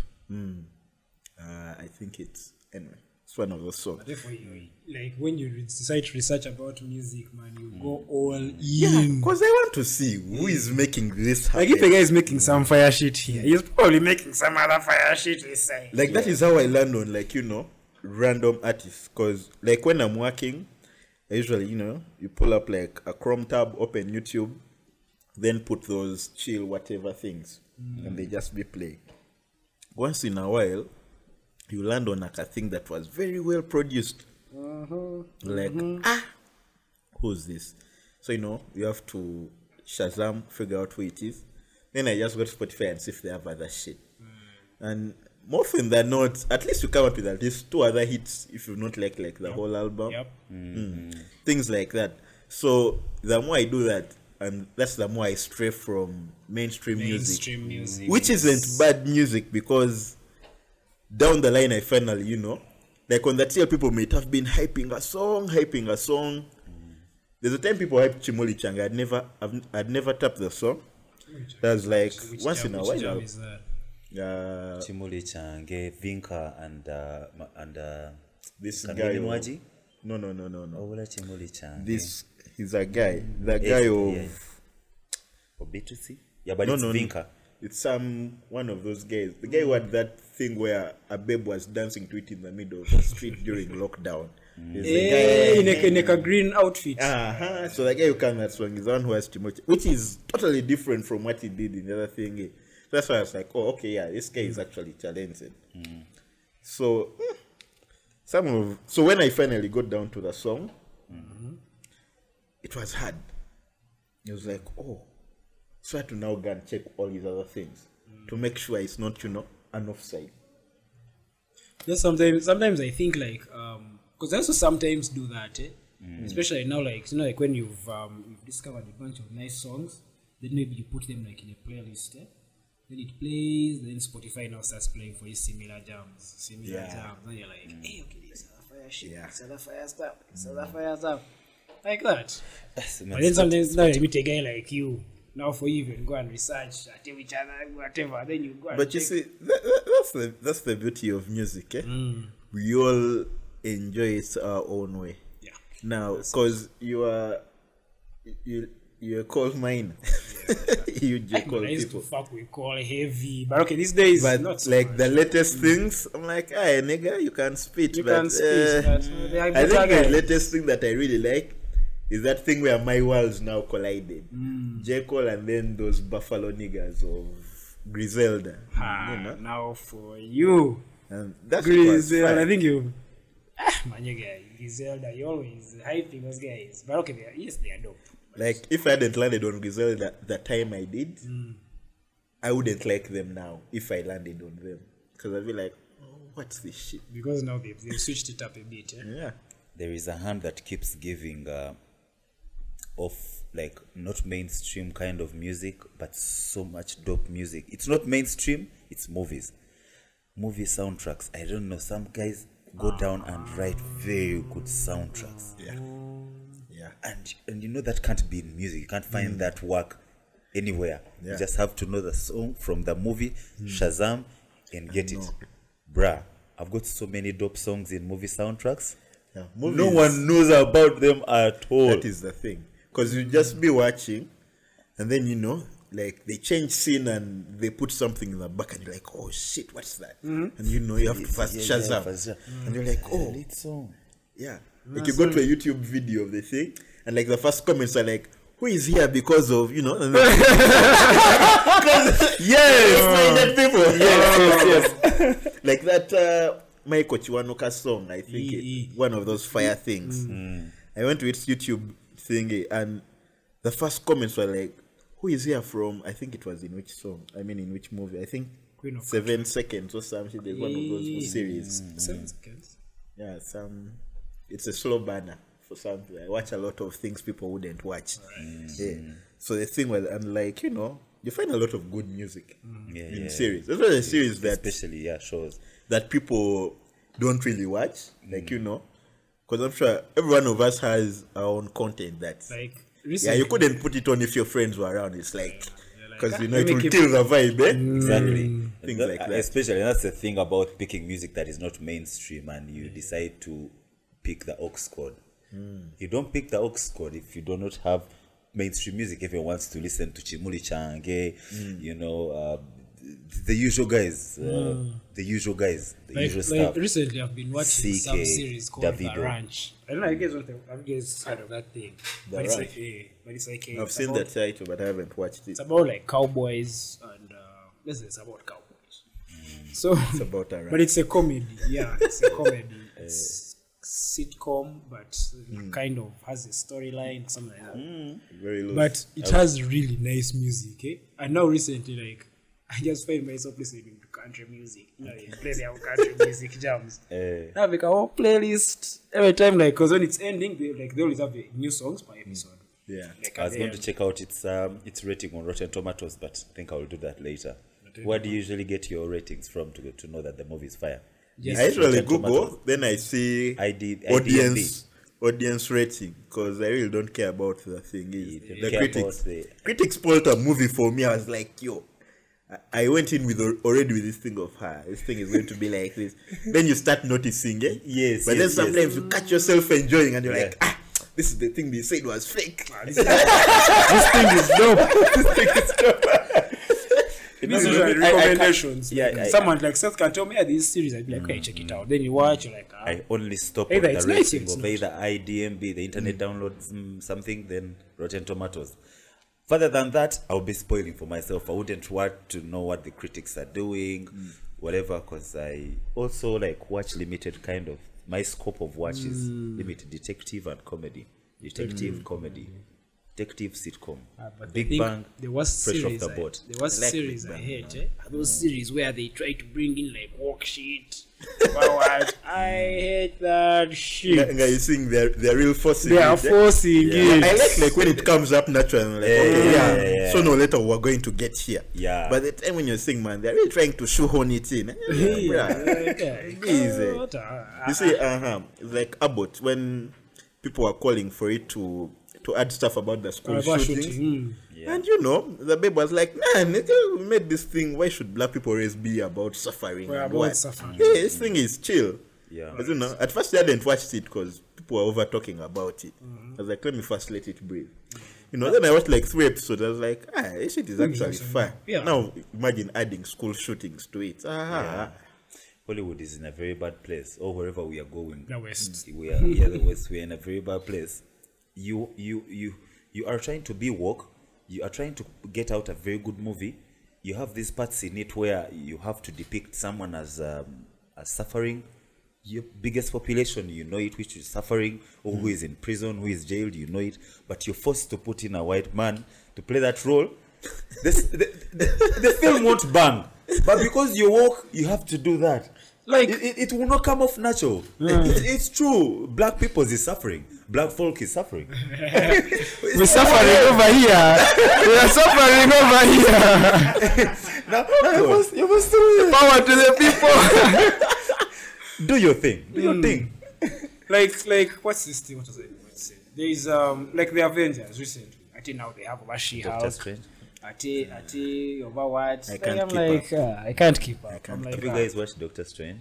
Uh, I think it's anyway. It's one of those songs. Like when you decide to research about music, man, you go all in. Yeah, because I want to see who is making this happen. Like if a guy is making some fire shit here, he's probably making some other fire shit this side. like that is how I land on like you know random artists. Because like when I'm working, I usually you know you pull up like a Chrome tab, open YouTube, then put those chill whatever things, and they just be playing. Once in a while, you land on like a thing that was very well produced. Mm-hmm. Like mm-hmm. ah, who's this? So you know you have to Shazam, figure out who it is. Then I just go to Spotify and see if they have other shit. Mm. And more often than not, at least you come up with at least two other hits if you not like like the whole album. Yep. Mm. Mm. Things like that. So the more I do that, and that's the more I stray from mainstream, music, Mainstream music. which isn't bad music because down the line I finally, you know, like on that year people might have been hyping a song, hyping a song. There's a time people hyped Chimoli Changa. I'd never, I've, I'd never tapped the song. That's like Which once jam- in a while. jam is that? uh, Chimoli Change, Vinka, and uh, and uh, this guy. Mwaji. No, no, no, no, no. Owula Chimuli Change. This he's a guy. The Yes, guy of yeah. Obitusi. Yeah, but no, it's no, no. Vinka. It's some one of those guys. The guy who had that thing where a babe was dancing to it in the middle of the street during lockdown. He's the Eh, guy- in a, in a green outfit. Uh-huh. So the guy who can that song is the one who has Timothy, which is totally different from what he did in the other thing. That's why I was like, oh, okay, yeah, this guy is actually talented. So, hmm, some of so when I finally got down to the song, it was hard. It was like, oh, so I had to now go and check all these other things to make sure it's not, you know, an offside. Just sometimes, sometimes I think like, um, because I also sometimes do that, eh? Especially now, like you know, like when you've um, you've discovered a bunch of nice songs, then maybe you put them like in a playlist, eh? Then it plays, then Spotify now starts playing for you similar jams, similar Yeah. jams. Then you're like, hey, okay, this other fire shit, Yeah. this other fire stuff, this other fire stuff, like that. Yes, But then sometimes now you meet a guy like you. Now for you even go and research, tell each other, whatever. Then you go But you see, that, that, that's the that's the beauty of music. Eh? We all enjoy it our own way. yeah. Now, because you are you you're a coal miner, you just call I used people. to fuck with Cole heavy, but okay, these days But not so like much. the latest things, I'm like, hey nigga, you can spit. You but, can spit, uh, but, uh, I think the latest thing that I really like is that thing where my worlds now collided. Mm. J Cole and then those Buffalo niggas of Griselda. Ha, you know? now for you, And that's Griselda. I think you, ah, man, you guys, Griselda, you always hyping those guys. But okay, they are, yes, they are dope. Like if I hadn't landed on Griselda the time I did, Mm. I wouldn't like them now if I landed on them because I'd be like, oh, what's this shit? because now they've, they've switched it up a bit. Eh? Yeah. there is a hand that keeps giving uh, of like not mainstream kind of music but so much dope music. It's not mainstream it's movies. Movie soundtracks. I don't know some guys go down and write very good soundtracks. Yeah. Yeah. and and you know that can't be in music. You can't find mm. that work anywhere. Yeah. you just have to know the song from the movie mm. shazam and get it. bruh i've got so many dope songs in movie soundtracks. Yeah. no one knows about them at all. That is the thing. Because you just be watching, and then you know, like they change scene and they put something in the back, and you're like, oh shit, what's that? Mm-hmm. And you know, you have to first Yeah, yeah, Shazam. first Shazam. And you're mm. like, oh, lead song yeah. Mm. Like you go to a YouTube video of the thing, and like the first comments are like, who is here because of, you know, and then, yes, oh. people. Yes, yes, yes. like that uh, Michael Kiwanuka song, I think Yeah, it, one of those fire mm. things. I went to its YouTube thingy, eh, and the first comments were like, "Who is here from?" I think it was in which song? I mean, in which movie? I think Queen of Seven Seconds or something. There's one of those Yeah. series. Seven seconds. Yeah, some. It's a slow burner for something. I watch a lot of things people wouldn't watch. Yeah. So the thing was, and like you know, you find a lot of good music mm. yeah, in yeah. series. That's why the series that especially yeah shows that people don't really watch, like you know, because I'm sure every one of us has our own content that Like yeah you couldn't put it on if your friends were around. It's like because you know it will keep- kill the vibe. Eh? exactly Things That- like that. especially that's the thing about picking music that is not mainstream and you decide to pick the aux cord you don't pick the aux cord if you do not have mainstream music everyone wants to listen to chimuli change you know uh, the usual guys uh, the usual guys the like, usual like stuff recently I've been watching some CK, series called Davido. The Ranch. I don't know. guys want to? Have you guys heard of that thing? but it's Ranch. like, eh, but it's like, eh, I've it's seen about, that title, but I haven't watched it. It's about like cowboys and uh, listen, it's about cowboys. So, It's about a ranch. but it's a comedy. Yeah, it's a comedy. It's sitcom, but kind of has a storyline, something like that. very loose. But it has really nice music, eh? And now recently, like, I just find myself listening to country music. You know, you play their country music jams. Eh, Now I make a whole playlist every time, like, because when it's ending, they like they always have the new songs per episode. yeah. Like, I was going to check out its um, its rating on Rotten Tomatoes, but I think I will do that later. Where do you usually get your ratings from to to know that the movie is fire? Yes. I usually Rotten Google, Tomatoes. then I see ID, audience audience rating because I really don't care about the thing is You the critics. the- Critics spoiled a movie for me. I was like, yo. I- I went in with already with this thing of her. This thing is going to be like this. then you start noticing, eh? Yes, But yes, then yes. sometimes you catch yourself enjoying, and you're Yeah. like, ah, this is the thing they said was fake. this thing is dope. These know, are I- I can't- recommendations. yeah, Like, I- someone like Seth can tell me, yeah, this series. I'd be like, okay, check it out. Then you watch, you're like, ah, I only stop Either on the nice rating of either IDMB, the internet downloads mm, something, then Rotten Tomatoes. Further than that, I'll be spoiling for myself. I wouldn't want to know what the critics are doing, mm. whatever, because I also like watch limited kind of. My scope of watch is mm. limited detective and comedy, detective mm. comedy, detective sitcom, but Big Bang, there was Fresh off series the I- boat. There was I like series Big I Bang, hate. Eh? Are Those series where they try to bring in like worksheet. forward. I hate that shit. Nga- you seeing they're, they're real forcing They are it, forcing it. I like like when it comes up naturally. I'm Like, Yeah, okay, yeah, yeah, yeah, yeah. So no later we're going to get here. Yeah. But the time when you're saying, man, they're really trying to shoehorn it in. eh? Yeah, Bruh. yeah. Easy. You see, uh-huh, like Abbott, when people are calling for it to to add stuff about the school About shootings. shooting, mm. And you know, the babe was like, man, nigga, we made this thing. Why should black people always be about suffering? We're about what? suffering. Yeah, this thing is chill. Yeah. But you know, at first I hadn't watched it because people were over talking about it. Mm-hmm. I was like, let me first let it breathe. You know, then I watched like three episodes. I was like, ah, this shit is actually actually- fun. yeah. Now imagine adding school shootings to it. Ah, Hollywood is in a very bad place, or wherever we are going. The West. We are yeah, the West. We are in a very bad place. You you you you are trying to be woke. You are trying to get out a very good movie. You have these parts in it where you have to depict someone as um, as suffering. Your biggest population, you know it, which is suffering, or who is in prison, who is jailed, you know it. But you're forced to put in a white man to play that role. This, the, the, the film won't bang, but because you woke, you have to do that. Like It, it, it will not come off natural. It- it's true. Black people is suffering. Black folk is suffering. we're suffering over here. We are suffering over here. now, you must, you must do, Power to the people. do your thing. Do your thing. like like what's this thing? What was it? What's it? There is um like the Avengers recently. I think now they have over She Doctor Strange. Ati Ati over what? I can't I'm keep like uh, I can't keep up. I'm like Have you uh, guys watched Doctor Strange?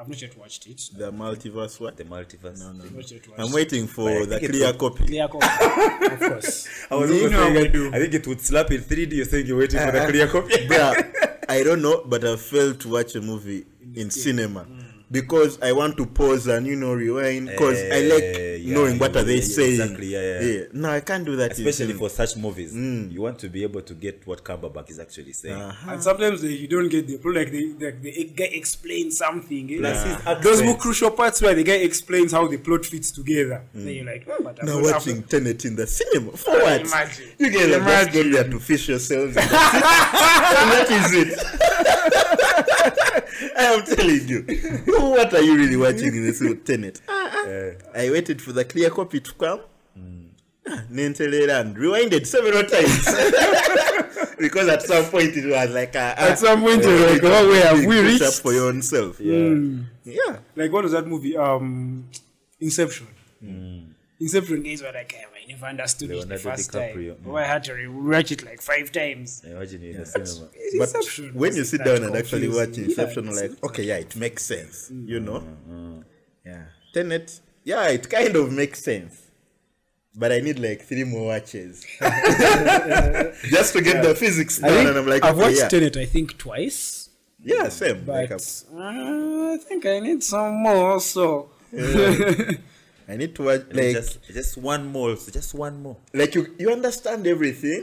I've not yet watched it. The multiverse what? The multiverse? I've not yet watched I'm waiting for the clear copy. Clear copy, of course. I was You know saying, how we I, do. I think it would slap in 3D. You're saying you're waiting for the uh-huh. clear copy. Bruh, I don't know, but I failed to watch a movie in cinema mm. Because I want to pause and you know rewind because I Eh, like yeah, knowing what yeah, are they yeah, saying. exactly, yeah, yeah. No, I can't do that. Especially for such movies, you want to be able to get what Cumberbatch is actually saying. And sometimes they, you don't get the like the like the guy explains something. eh? Plus his Those accent. were crucial parts where the guy explains how the plot fits together. Then you're like, oh, but I'm now not- watching Tenet in the cinema for what? Imagine. You guys are just going there to fish yourselves. and that's and that is it. I am telling you. What are you really watching in this little Tenet? I waited for the clear copy to come. Ah, Nentelera and rewinded several times. because at some point it was like uh, At some point you're like, oh, where have we Push reached? up for yourself. Yeah. Yeah. Like what was that movie? Um, Inception. Inception guys were like, "Eh, I never understood it the first DiCaprio. time. Oh, I had to rewatch it like five times. Imagine in the cinema. But Inception. when you sit down and actually watch Inception, Yeah, like, okay, yeah, it makes sense. You know? Yeah. Tenet, yeah, it kind of makes sense. But I need like three more watches just to get the physics down. think and I'm like, I've okay, watched yeah. Tenet, I think twice, yeah, same. but Like, uh, I think I need some more. So I need to watch like just, just one more. So just one more. like you you understand everything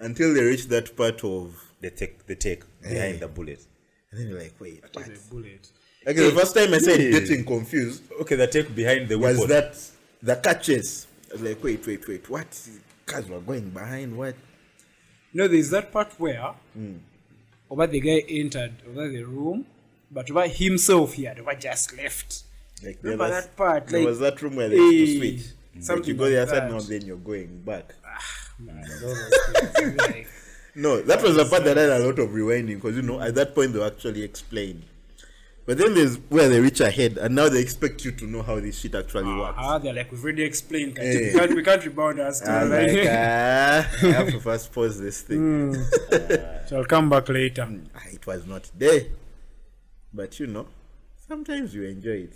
until they reach that part of The take, the take behind the bullet. and then you're like, wait, what? the bullet. Like the first time I said Hey. getting confused Okay, the take behind the was weapon. that the catches. I was like, wait, wait, wait, what? Cars were going behind what? No, there's that part where Hmm. over the guy entered over the room, but over himself he had over just left. Like there Remember was, that part? Like, there was that room where they used to switch. Like you go the like other side now, then you're going back. man, all those things, like, No, that was the part that had a lot of rewinding because you know at that point they were actually explained. But then there's where they reach ahead, and now they expect you to know how this shit actually works. ah, they're like, we've already explained. Can't Eh. we, can't, we can't rebound us. To like, like, ah, I have to first pause this thing. so I'll come back later. Ah, it was not there, but you know, sometimes you enjoy it.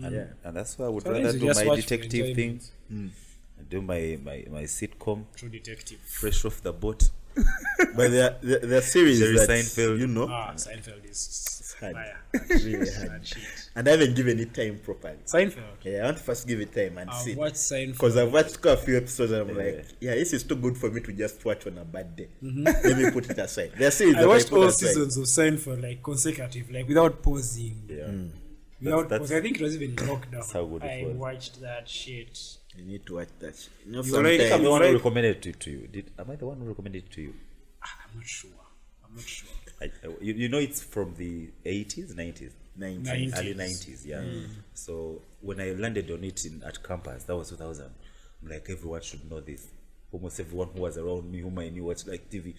Yeah. and that's why I would Sometimes rather do my detective enjoyment. things. Mm. I do my, my, my sitcom True detective. fresh off the boat. But the the, the series Jerry that Seinfeld. you know, Ah, Seinfeld is hard. fire. really hard. And I haven't given it time properly. Seinfeld. Yeah, I want to first give it time and I've see. watched Seinfeld. Because I've watched quite a few episodes and I'm like, yeah, this is too good for me to just watch on a bad day. Mm-hmm. Let me put it aside. There are series I that watched I all aside. seasons of Seinfeld like consecutive, like without pausing. Yeah. Without That's- pause. I think it was even lockdown. how good it I was. watched that shit. You need to watch that. shit. You know, You like- I'm the one like- who recommended it to you. Did am I the one who recommended it to you? Ah, I'm not sure. I'm not sure. I, I- you, you know it's from the 80s, 90s, 90. Nine- 90s. early 90s. Yeah. So when I landed on it in, at campus, that was 2000. I'm like everyone should know this. Almost everyone who was around me, whom I knew, watched like TV.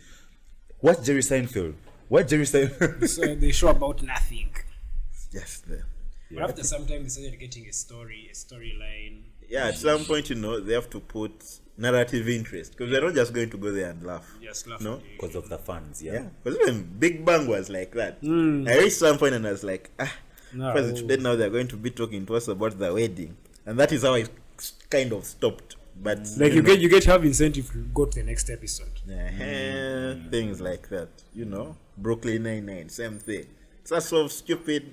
Watch Jerry Seinfeld. Watch Jerry Seinfeld. So they show about nothing. Yes, there. But after some time, they started getting a story, a storyline. Yeah, at some point, you know, they have to put narrative interest because they're not just going to go there and laugh. Just laugh. No? because of the fans. Yeah. Yeah, because even Big Bang was like that. I reached some point and I was like, ah, No. first today now they're going to be talking to us about the wedding, and that is how I kind of stopped. But Like you know, get, you get have incentive to go to the next episode. eh, things like that, you know, Brooklyn Nine Nine, same thing. It's so stupid.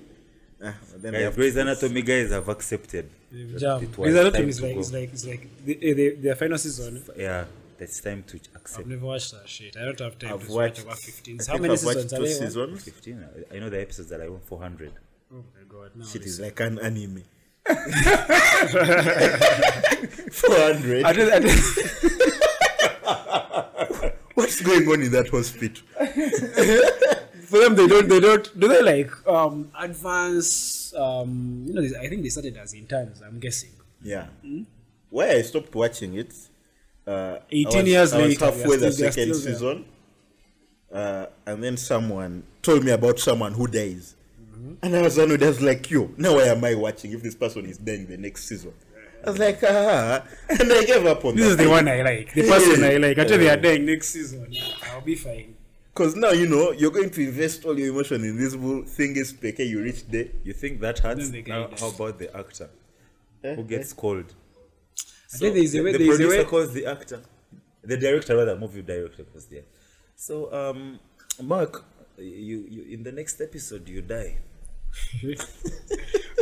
But then they Guys, have Grey's Anatomy guys have accepted. They've that jumped. it was Grey's Anatomy is like, it's like, it's like the, eh, the, their final season. Yeah, it's time to accept. I've never watched that shit. I don't have time I've to watch watched. over 15. I How think many I've watched seasons are two seasons. 15. I- I know the episodes that I want 400. Oh my god! No, Shit is like an anime. Four hundred. I did, I did, What's going on in that hospital? for them they don't they don't do they like um advance um you know this, I think they started as interns I'm guessing. Yeah. Where I stopped watching it. Uh, 18 I was, years later, halfway the still- they are second season, uh, and then someone told me about someone who dies, Mm-hmm. and I was one who was like, "Yo, now why am I watching if this person is dying the next season?" I was like, "Ah," and I gave up on this is the one I like. The person I like. Until they are dying next season. I'll be fine Because now you know you're going to invest all your emotion in this bull thing. Is PK, you reach there. You think that hurts? Then the guy Now, how about the actor Eh, who gets called? I think there's a way the there's a producer way calls the actor, the director rather, movie director was there. So, um, Mark, you, you in the next episode you die.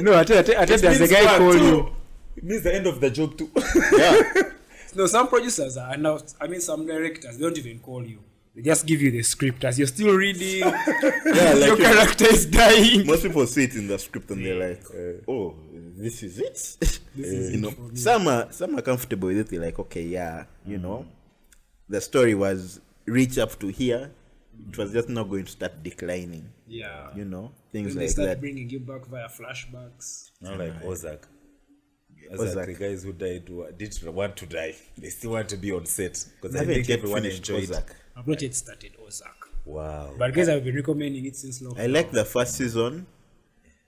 no I tell I tell, I tell there's a guy what, call you It means the end of the job too. Yeah. no some producers are announced I mean some directors they don't even call you they just give you the script as you're still reading yeah, your like you- character is dying most people see it in the script and they're like, "Oh, this is it." you know, some are some are comfortable with it. They're like, "Okay, yeah, you mm. know, the story was reach up to here. It was just not going to start declining. yeah You know, things when they like start that." bringing you back via flashbacks Not like Ozark. Ozark, Ozark. the guys who died wa- didn't want to die. They still want to be on set because I haven't think yet everyone finished enjoyed. Ozark. I've not yet started Ozark Wow. but guys I've been recommending it since long I like the first season.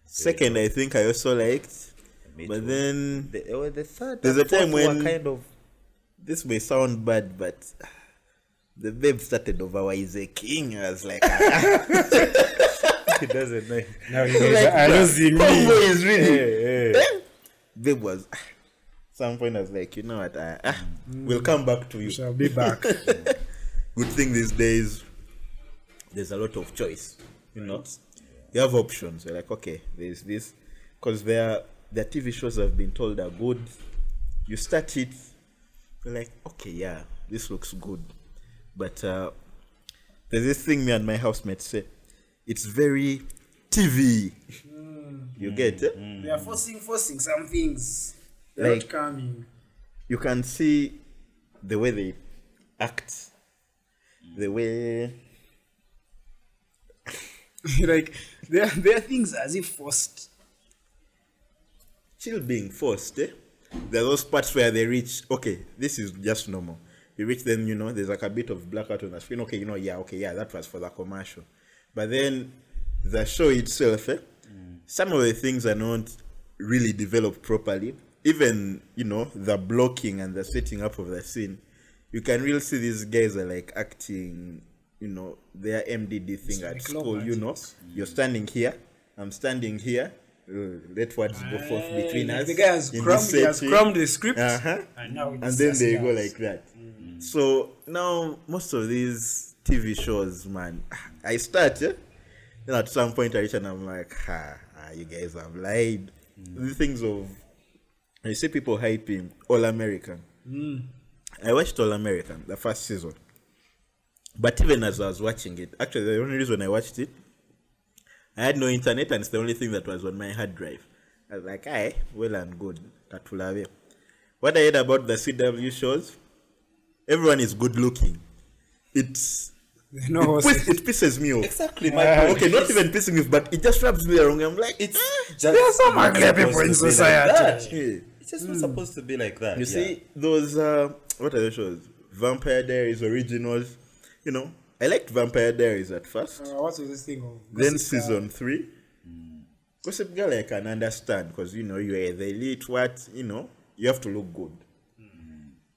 Second, I think I also liked. Me But too. then the, oh, the third, There's and a time when- kind of this may sound bad, but the babe started over is a king. I was like, ah, it doesn't know. now you guys are losing me is really. Babe was. Some point I was like, you know what? Uh, ah, We'll come back to you. shall be back Good thing these days, there's a lot of choice. You know, you have options. You're like, okay, there's this, because there the TV shows have been told are good. You start it, you're like, okay, yeah, this looks good, but uh, there's this thing me and my housemates say, it's very TV. You get it? they are forcing forcing some things they're Like- not coming you can see the way they act, the way like there there are things as if forced still being forced. Eh? There are those parts where they reach. Okay, this is just normal. You reach then, you know, there's like a bit of blackout on the screen. Okay, you know, yeah, okay, yeah, that was for the commercial. But then the show itself, eh, some of the things are not really developed properly. Even you know the blocking and the setting up of the scene, you can really see these guys are like acting. You know their MDD thing at like school. You know, you're standing here, I'm standing here. Uh, let words go forth between us. the guy has in crammed, has setting. the script Uh-huh. and now and then they go like that. So now most of these TV shows, man, I start. Eh? Then at some point I reach and I'm like, ha, ah, you guys have lied. The things of I see people hyping All American. I watched All American the first season, but even as I was watching it, actually the only reason I watched it, I had no internet and it's the only thing that was on my hard drive. I was like, aye, well and good. Katulave. What I heard about the CW shows, everyone is good looking. It's no it, piss- it pisses me off. Exactly. Okay, not even pissing me off, but it just rubs me wrong. I'm like, it's ah, There are some ugly people in society. Hey, It's just not supposed to be like that. you yeah. see those uh, what are the shows? Vampire Diaries originals. You know, I liked Vampire Diaries at first. Uh, what was this thing of then Gossip Girl? season three. Gossip Girl, I can understand because you know you are the elite. What you know, you have to look good.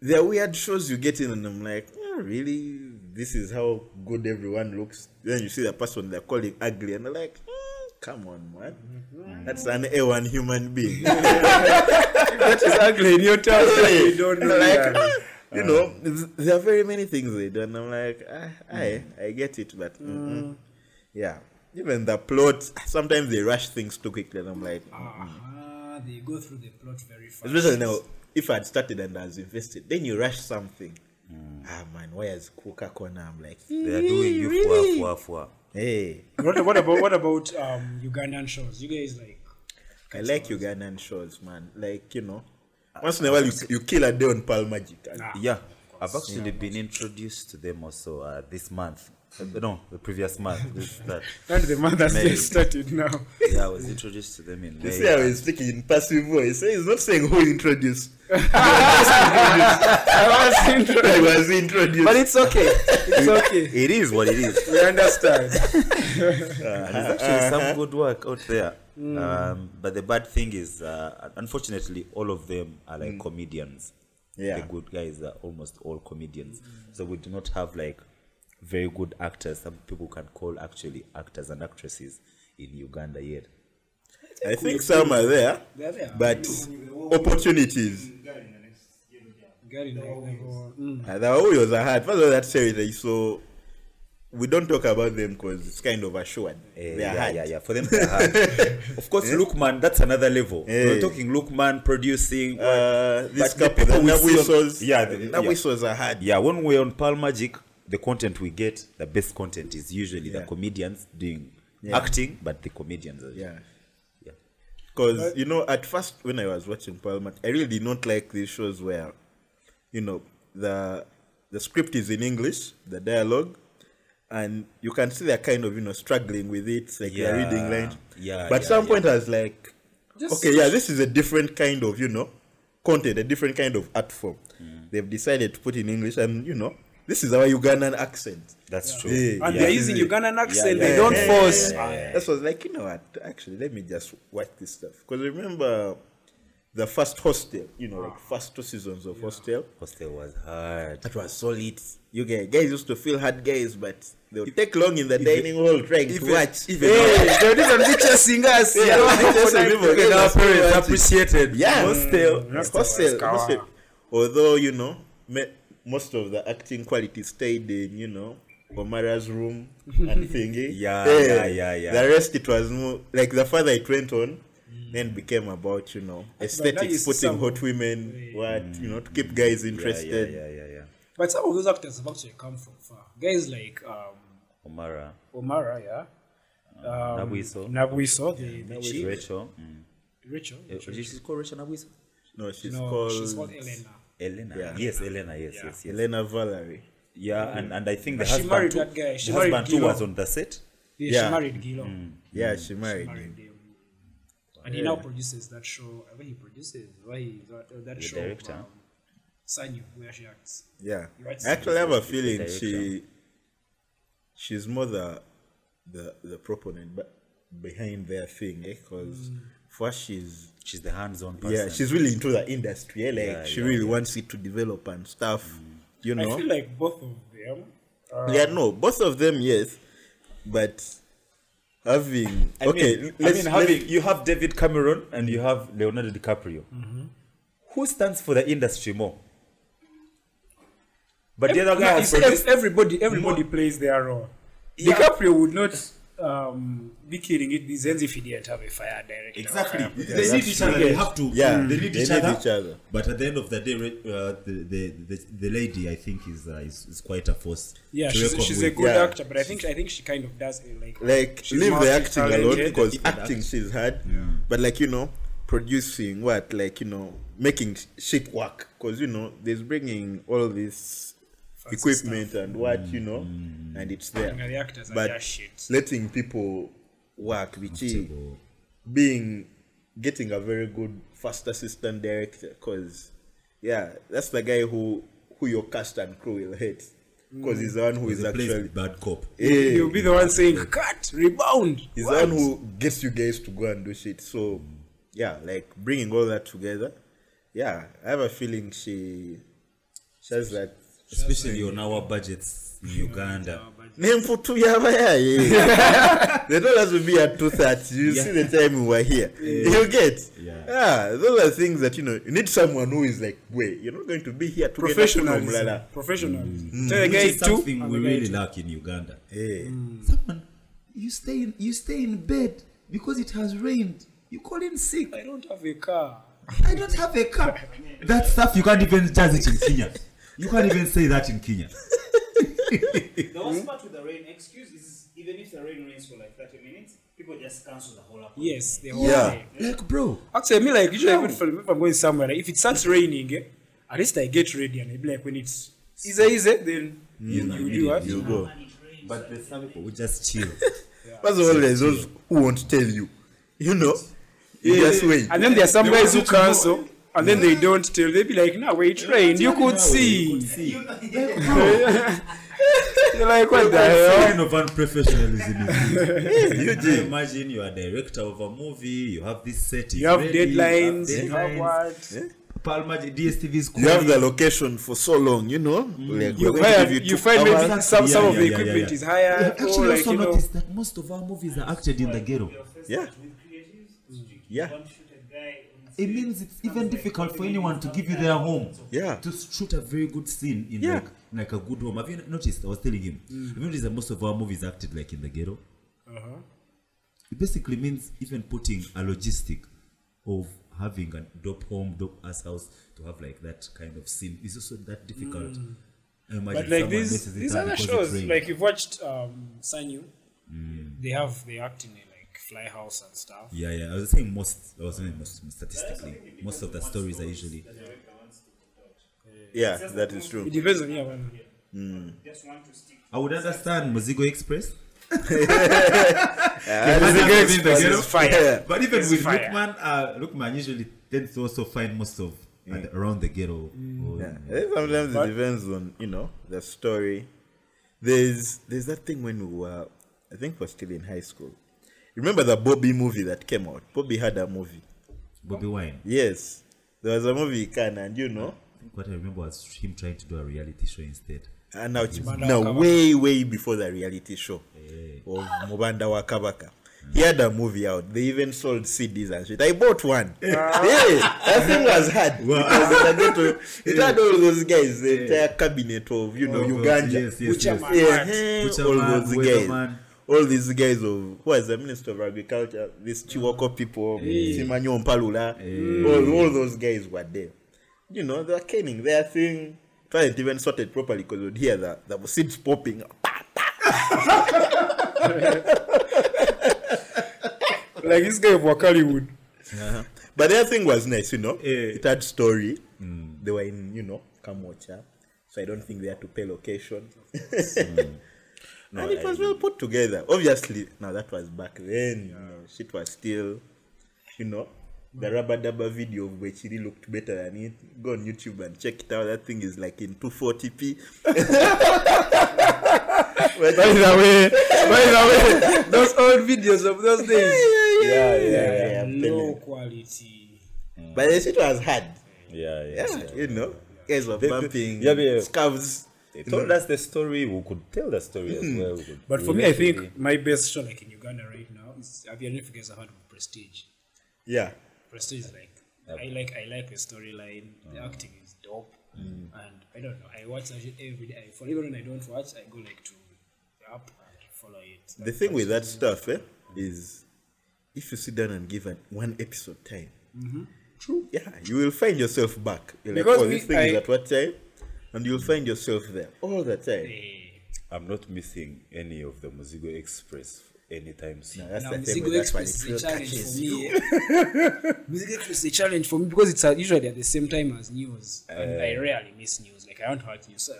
There are weird shows you get in, and I'm like, "Oh, really? This is how good everyone looks. Then you see the person they're calling ugly, and they're like, "Hmm, come on, man, that's an A1 human being. that is ugly in your town you don't know like, that. you know, th- there are very many things they do, and I'm like, ah, I, I get it, but mm-mm. yeah, even the plot. Sometimes they rush things too quickly, and I'm like, Ah, they go through the plot very fast especially now, if I had started and I was invested, then you rush something. Ah man, why is Coca Cola? I'm like, They are doing you for for for. hey, what, what about what about um Ugandan shows you guys like I like Ugandan shows, man. Like you know, once in a while you, you kill a day on Pearl Magic. And Ah. Yeah, I've actually been introduced to them also uh, this month. Uh, no, the previous month. This, that. And the month has May. just started now. Yeah, I was introduced to them in You May. see how he's speaking in passive voice. He's not saying who introduced. I was introduced. I was introduced. But it's okay. It's okay. It is what it is. We understand. and there's actually some good work out there. Um, but the bad thing is, uh, unfortunately, all of them are like comedians. Yeah. The good guys are almost all comedians. So we do not have like very good actors. Some people can call actually actors and actresses in Uganda yet. I think some are there, there. but opportunities. Gary Neville. Mm. Uh, the way was a hard. First of all, that territory. So we don't talk about them because it's kind of assured. Eh, they are yeah, hard. yeah, yeah. For them, they're hard. of course, Lookman, that's another level. Eh. We're talking Lookman producing. Uh, this couple, the people we see on- yeah, the the- yeah. Nawisos are hard. yeah, when we're on Pearl Magic, the content we get, the best content is usually Yeah. the comedians doing Yeah. acting, but the comedians are Yeah. Yeah. Because, you know, at first when I was watching Parliament, I really did not like these shows where, you know, the the script is in English, the dialogue, and you can see they're kind of, you know, struggling with it, like they're reading lines. Yeah, But yeah, some yeah. point I was like, Just- okay, yeah, this is a different kind of, you know, content, a different kind of art form. Mm. They've decided to put in English, and, you know, this is our Ugandan accent. That's true. Yeah. And Yeah. they're using Ugandan accent. yeah, they don't yeah, force. That was like, you know what? Actually, let me just watch this stuff. Because remember the first hostel, you know, like first two seasons of hostel. Hostel was hard. That was solid. You guys, guys used to feel hard guys, but they would take long in the dining hall trying to watch. even- Hey, they don't even be chasing us. you Yeah, know, they just for leave that- us. Even our parents appreciated Yeah, hostel. hostel, hostel, hostel. Although you know, me, most of the acting quality stayed in, you know, Omara's room and thingy. Yeah, Eh, yeah, yeah, yeah. The rest it was more like the further it went on, then became about you know aesthetics, putting some- hot women, what you know, to keep guys Yeah, interested. yeah, yeah, yeah, yeah. But some of those actors have actually come from far. Guys like um, Omara, Omara, yeah. Um, Nabuiso. Nabuiso, the, the chief. Rachel. Mm. Rachel. Eh, She's called Rachel Nabuiso? No, she's no, called, she's called Elena. Elena. Yeah. Yes, Elena. Yes, yes, yes. Elena Valerie. Yeah, and, and I think the But she husband married too, that guy. She the married husband too was on the set. Yeah, Yeah. she married Gilo. Yeah, she married Married him. him. And he now produces that show. I think he produces why he, that, uh, that The show. director. Um, Sanyu, where she acts. Yeah, You write I actually have a feeling she she's more the the the proponent, but behind their thing, eh? Because first she's She's the hands-on person. yeah, she's really into the industry. Eh? Like Yeah, she yeah, really yeah. wants it to develop and stuff. You know, I know? feel like both of them. Are, yeah, no, both of them, yes, but having I okay, mean, I let's, mean, let's- having you have David Cameron and you have Leonardo DiCaprio. Who stands for the industry more? But the other guy you has produced. ev- everybody, everybody plays their role. DiCaprio would not um, be killing it these ends if he didn't have a fire director. Exactly. Fire They that's need each other. They have to. Yeah, They need, they each, need other. each other. But at the end of the day, uh, the, the, the the lady I think is uh, is, is quite a force. Yeah, to she's, reckon she's a good Yeah. actor, but I think I think she kind of does it like like she's leave the acting alone multi-talented. because Even acting she's hard but like you know producing what like you know making shit work because you know there's bringing all this equipment and what you know and it's there And the actors are but just shit. letting people work which is being getting a very good first assistant director because yeah that's the guy who who your cast and crew will hate because he's the one who is He plays actually bad cop. Eh, You'll be the one saying cut, rebound. He's What? the one who gets you guys to go and do shit. So, yeah, like bringing all that together. Yeah, I have a feeling she, she has that. Especially on our budgets in Uganda. nemfu tu yaba yaye the dollars will be at two thirty. You see the time we were here. yeah. You get, Yeah. Those are things that you know. You need someone who is like, way you're not going to be here to get professional Professionalism. Tell the guy something and we really lack in Uganda. Eh. Someone, you stay in you stay in bed because it has rained. You call in sick. I don't have a car. I don't have a car. That stuff you can't even charge it in Kenya. You can't even say that in Kenya. The worst part with the rain excuse is even if the rain rains for like 30 minutes, people just cancel the whole appointment. Yes, the whole Yeah. day. Like, bro, Actually, I mean, like, usually even if, if I'm going somewhere, like, if it starts raining, eh, at least I get ready and I be like, when it's easy, easy, then you, you do what? You go. And it rains. But there's some people who just chill. First of all, there's those who won't tell you. You know? You just wait. And then there are some They guys who you to know. Cancel, and then they don't tell. They be like, "No, we trained. You could see." You're like, "What the hell?" kind of unprofessionalism You You imagine you are director of a movie, you have this set. You have deadlines. You have deadlines. what? Palma DSTV is You have the location for so long, you know? Mm. Like, You we're going to find you find hours. maybe some some Yeah, of the yeah, yeah, equipment yeah. is higher, I or actually like also you know. noticed that most of our movies are acted in the ghetto. Yeah. Yeah. It means it's even difficult for anyone to give you their home. Yeah. To shoot a very good scene in Yeah. like, in like a good home. Have you noticed? I was telling him. Have you noticed that most of our movies acted like in the ghetto? Uh-huh. It basically means even putting a logistic of having a dope home, dope ass house to have like that kind of scene is also that difficult. I imagine But like these these up other shows, like you've watched um Sanyu, mm. they have they act in a like fly house and stuff. Yeah, yeah. I was saying most. I was saying most statistically, most of the stories are usually. Yeah, that is true. It depends on yeah. One. I would understand Mozigo Express, Yeah, Mozigo Express Express is is fire. But even It's with fire. Lookman, uh, Lookman usually tends to also find most of at the- around the ghetto. or- Yeah. Eh, Sometimes it depends on you know the story. There's there's that thing when we were, I think we're still in high school. Remember the Bobby movie that came out? Bobby had a movie. Bobby Wine. Yes, there was a movie can and you know, I think what I remember was him trying to do a reality show instead. and now, Mubanda now way way before the reality show eh. of Mubanda wa Kabaka. He had a movie out. They even sold CDs and shit. I bought one. yeah, that thing was hard. because they were going to- it had all those guys, the entire cabinet of you know Oh, Uganda. yes, yes, Butcher yes. man. Yeah, Butcher all man, those weather guys. Man. All these guys of who is the Minister of Agriculture, these Chiwoko people, Simanyo Mpalula, all, all those guys were there. You know, they were caning their thing. Wasn't even sort it properly because you'd hear the, the seeds popping. Like this guy of Wakaliwood. Uh-huh. But their thing was nice, you know. Yeah. It had story. Mm. They were in, you know, Kamwokya. So I don't think they had to pay location. Mm. And it was well put together. Obviously, now that was back then. You know, shit was still, you know, the rubber dubber video of Wechiri looked better than it. Go on YouTube and check it out. That thing is like in 240p. By the way, by the way, those old videos of those days. yeah, yeah, Yeah, yeah. I'm low telling you. quality. But the shit was hard. Yeah, yeah. Yeah, you know. Guys were They- they- bumping, yeah, yeah. scavs. They told us the story. We could tell the story as hmm. well. We could- But for me, I think my best show, like in Uganda right now, is have you ever guys heard of Prestige? Yeah. Prestige is like I like I like the storyline. The mm. acting is dope, mm. and I don't know. I watch that shit every day. For even when I don't watch, I go like to the app and follow it. The thing with that stuff eh, is if you sit down and give an one episode time, mm-hmm. true, yeah, you will find yourself back. You're like, Because oh, me- this thing is at what time? And you'll find yourself there all the time. I'm not missing any of the Mozigo Express anytime soon. That's now, the thing Music with. Express is a challenge for me. eh. Mozigo Express is a challenge for me because it's uh, usually at the same time as news, and I rarely miss news. Like I don't watch news, so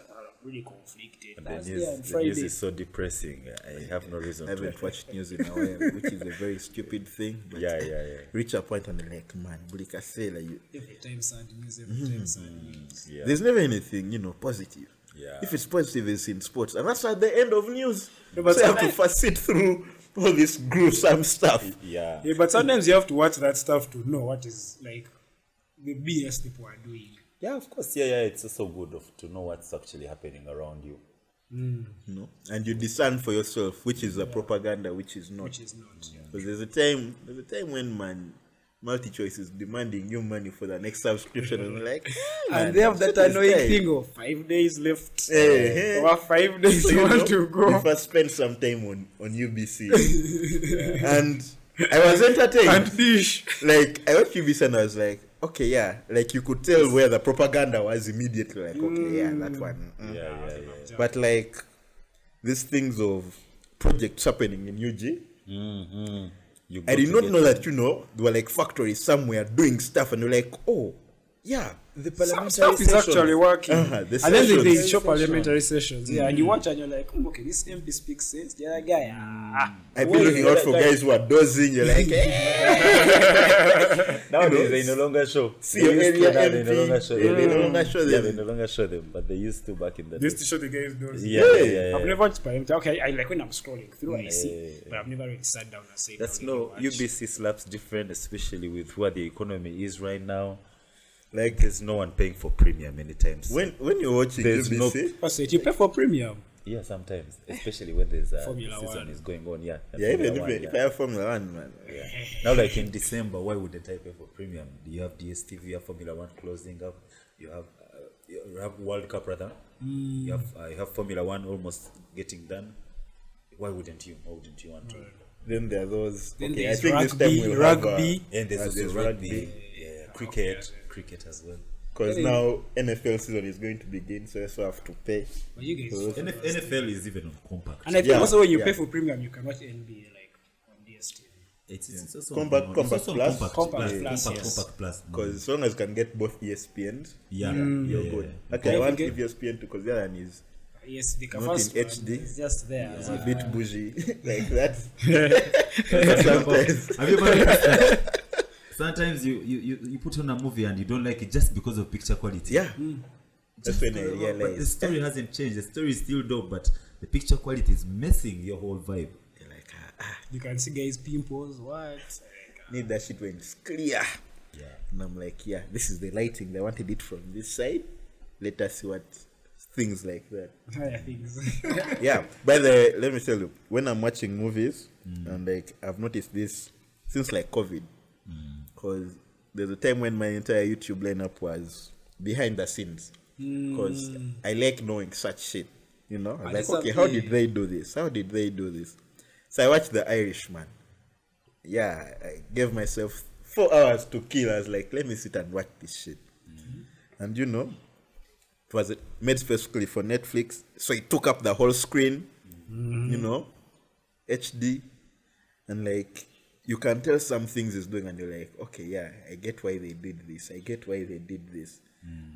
really conflicted. The Thursday news, and the Friday. news is so depressing. I have no reason I haven't watched news in a while, which is a very stupid thing. But Yeah, yeah, yeah. reach a point and like, man, Bulika say like you. Every time Sunday news, every mm-hmm. time Sunday news. Yeah. There's never anything, you know, positive. Yeah. If it's positive, it's in sports, and that's at the end of news. No, but so you have to first sit through all this gruesome stuff. Yeah. Yeah, but sometimes you have to watch that stuff to know what is like the BS people are doing. Yeah, of course. Yeah, yeah. It's also good of, to know what's actually happening around you. Mm. you know, and you discern for yourself which is the propaganda, which is not. Which is not. Because there's a time, there's a time when man, MultiChoice is demanding you money for the next subscription, ah, and like, man, And they have that shit is annoying tight. thing of five days left. Eh, eh. Or five days So, you you want know, to You go. i spend some time on on UBC, and I was entertained. And fish. like I watched UBC and I was like, okay, yeah, like you could tell where the propaganda was immediately. Like, okay, yeah, that one. mm. Yeah, yeah, yeah. But like these things of projects happening in UG, Mm-hmm. You I did not get- know that you know there were like factories somewhere doing stuff, and you're like, oh, yeah, the Some parliamentary stuff is sessions- actually working. Uh-huh, the and then they, they sessions. show parliamentary sessions. Yeah, and you watch and you're like, "Hmm, okay, this MP speaks sense. The other guy, ah. I've been looking out for guy- guys who are dozing. You're like, eh, Nowadays they no longer show. see They your used to, area they no longer show Yeah, they no longer show them. Yeah, they no longer show them, but they used to back in the Just day. to show the guys those. Yeah, yeah, yeah, yeah. I've never watched parliamentary. Okay, I like when I'm scrolling through, I see, but I've never really sat down and said. That's no. UBC slaps different, especially with where the economy is right now. Like There's no one paying for premium anytime soon. when when you're watching There's no- UBC, First, you pay for premium. Yeah, sometimes, especially when there's a Formula season One. is going on. Yeah, yeah, even if, One, if yeah. I have Formula One, man, Yeah. Now, like in December, why wouldn't I pay for premium? Do you have DSTV? You have Formula One closing up. You have uh, you have World Cup rather. You have uh, you have Formula One almost getting done. Why wouldn't you? Why wouldn't you want to? then there are those. Then okay, I there's think this rugby, time we'll have rugby. And there's uh, also there's rugby, yeah, cricket, cricket as well. because now NFL season is going to begin, so you also have to pay. But you guys, So- NF- NFL is even on compact. and I think Yeah, also when you yeah. pay for premium, you can watch NBA like on DSTV. It's, it's also Compact- on, Compact it's also Plus. compact, Compact plus, Plus, compact, yes. compact plus. Because as long as you can get both ESPN, yeah, yeah, you're yeah, good. yeah. Okay, I want get- ESPN too because the other one is Yes, the Not in first one HD. It's just there. a bit bougie like that. Sometimes. Have you ever? Sometimes you, you, you, you put on a movie and you don't like it just because of picture quality. Yeah. Just That's when I because But the realized. story hasn't changed. The story is still dope, but the picture quality is messing your whole vibe. You're like, ah, ah, you can see guys pimples. What? need that shit when it's clear. Yeah. And I'm like, yeah, this is the lighting. They wanted it from this side. Let us see what things like that. Higher things. yeah. By the way, let me tell you, when I'm watching movies, and like I've noticed this since like COVID, because there's a time when my entire YouTube lineup was behind the scenes, hmm. because I like knowing such shit. You know, I'm like, okay, how did they do this? How did they do this? So I watched The Irishman. Yeah, I gave myself four hours to kill. I was like, let me sit and watch this shit. Mm-hmm. And you know, it was made specifically for Netflix, so it took up the whole screen, mm-hmm. you know, HD, and like you can tell some things is doing, and you're like, okay, yeah, I get why they did this, I get why they did this,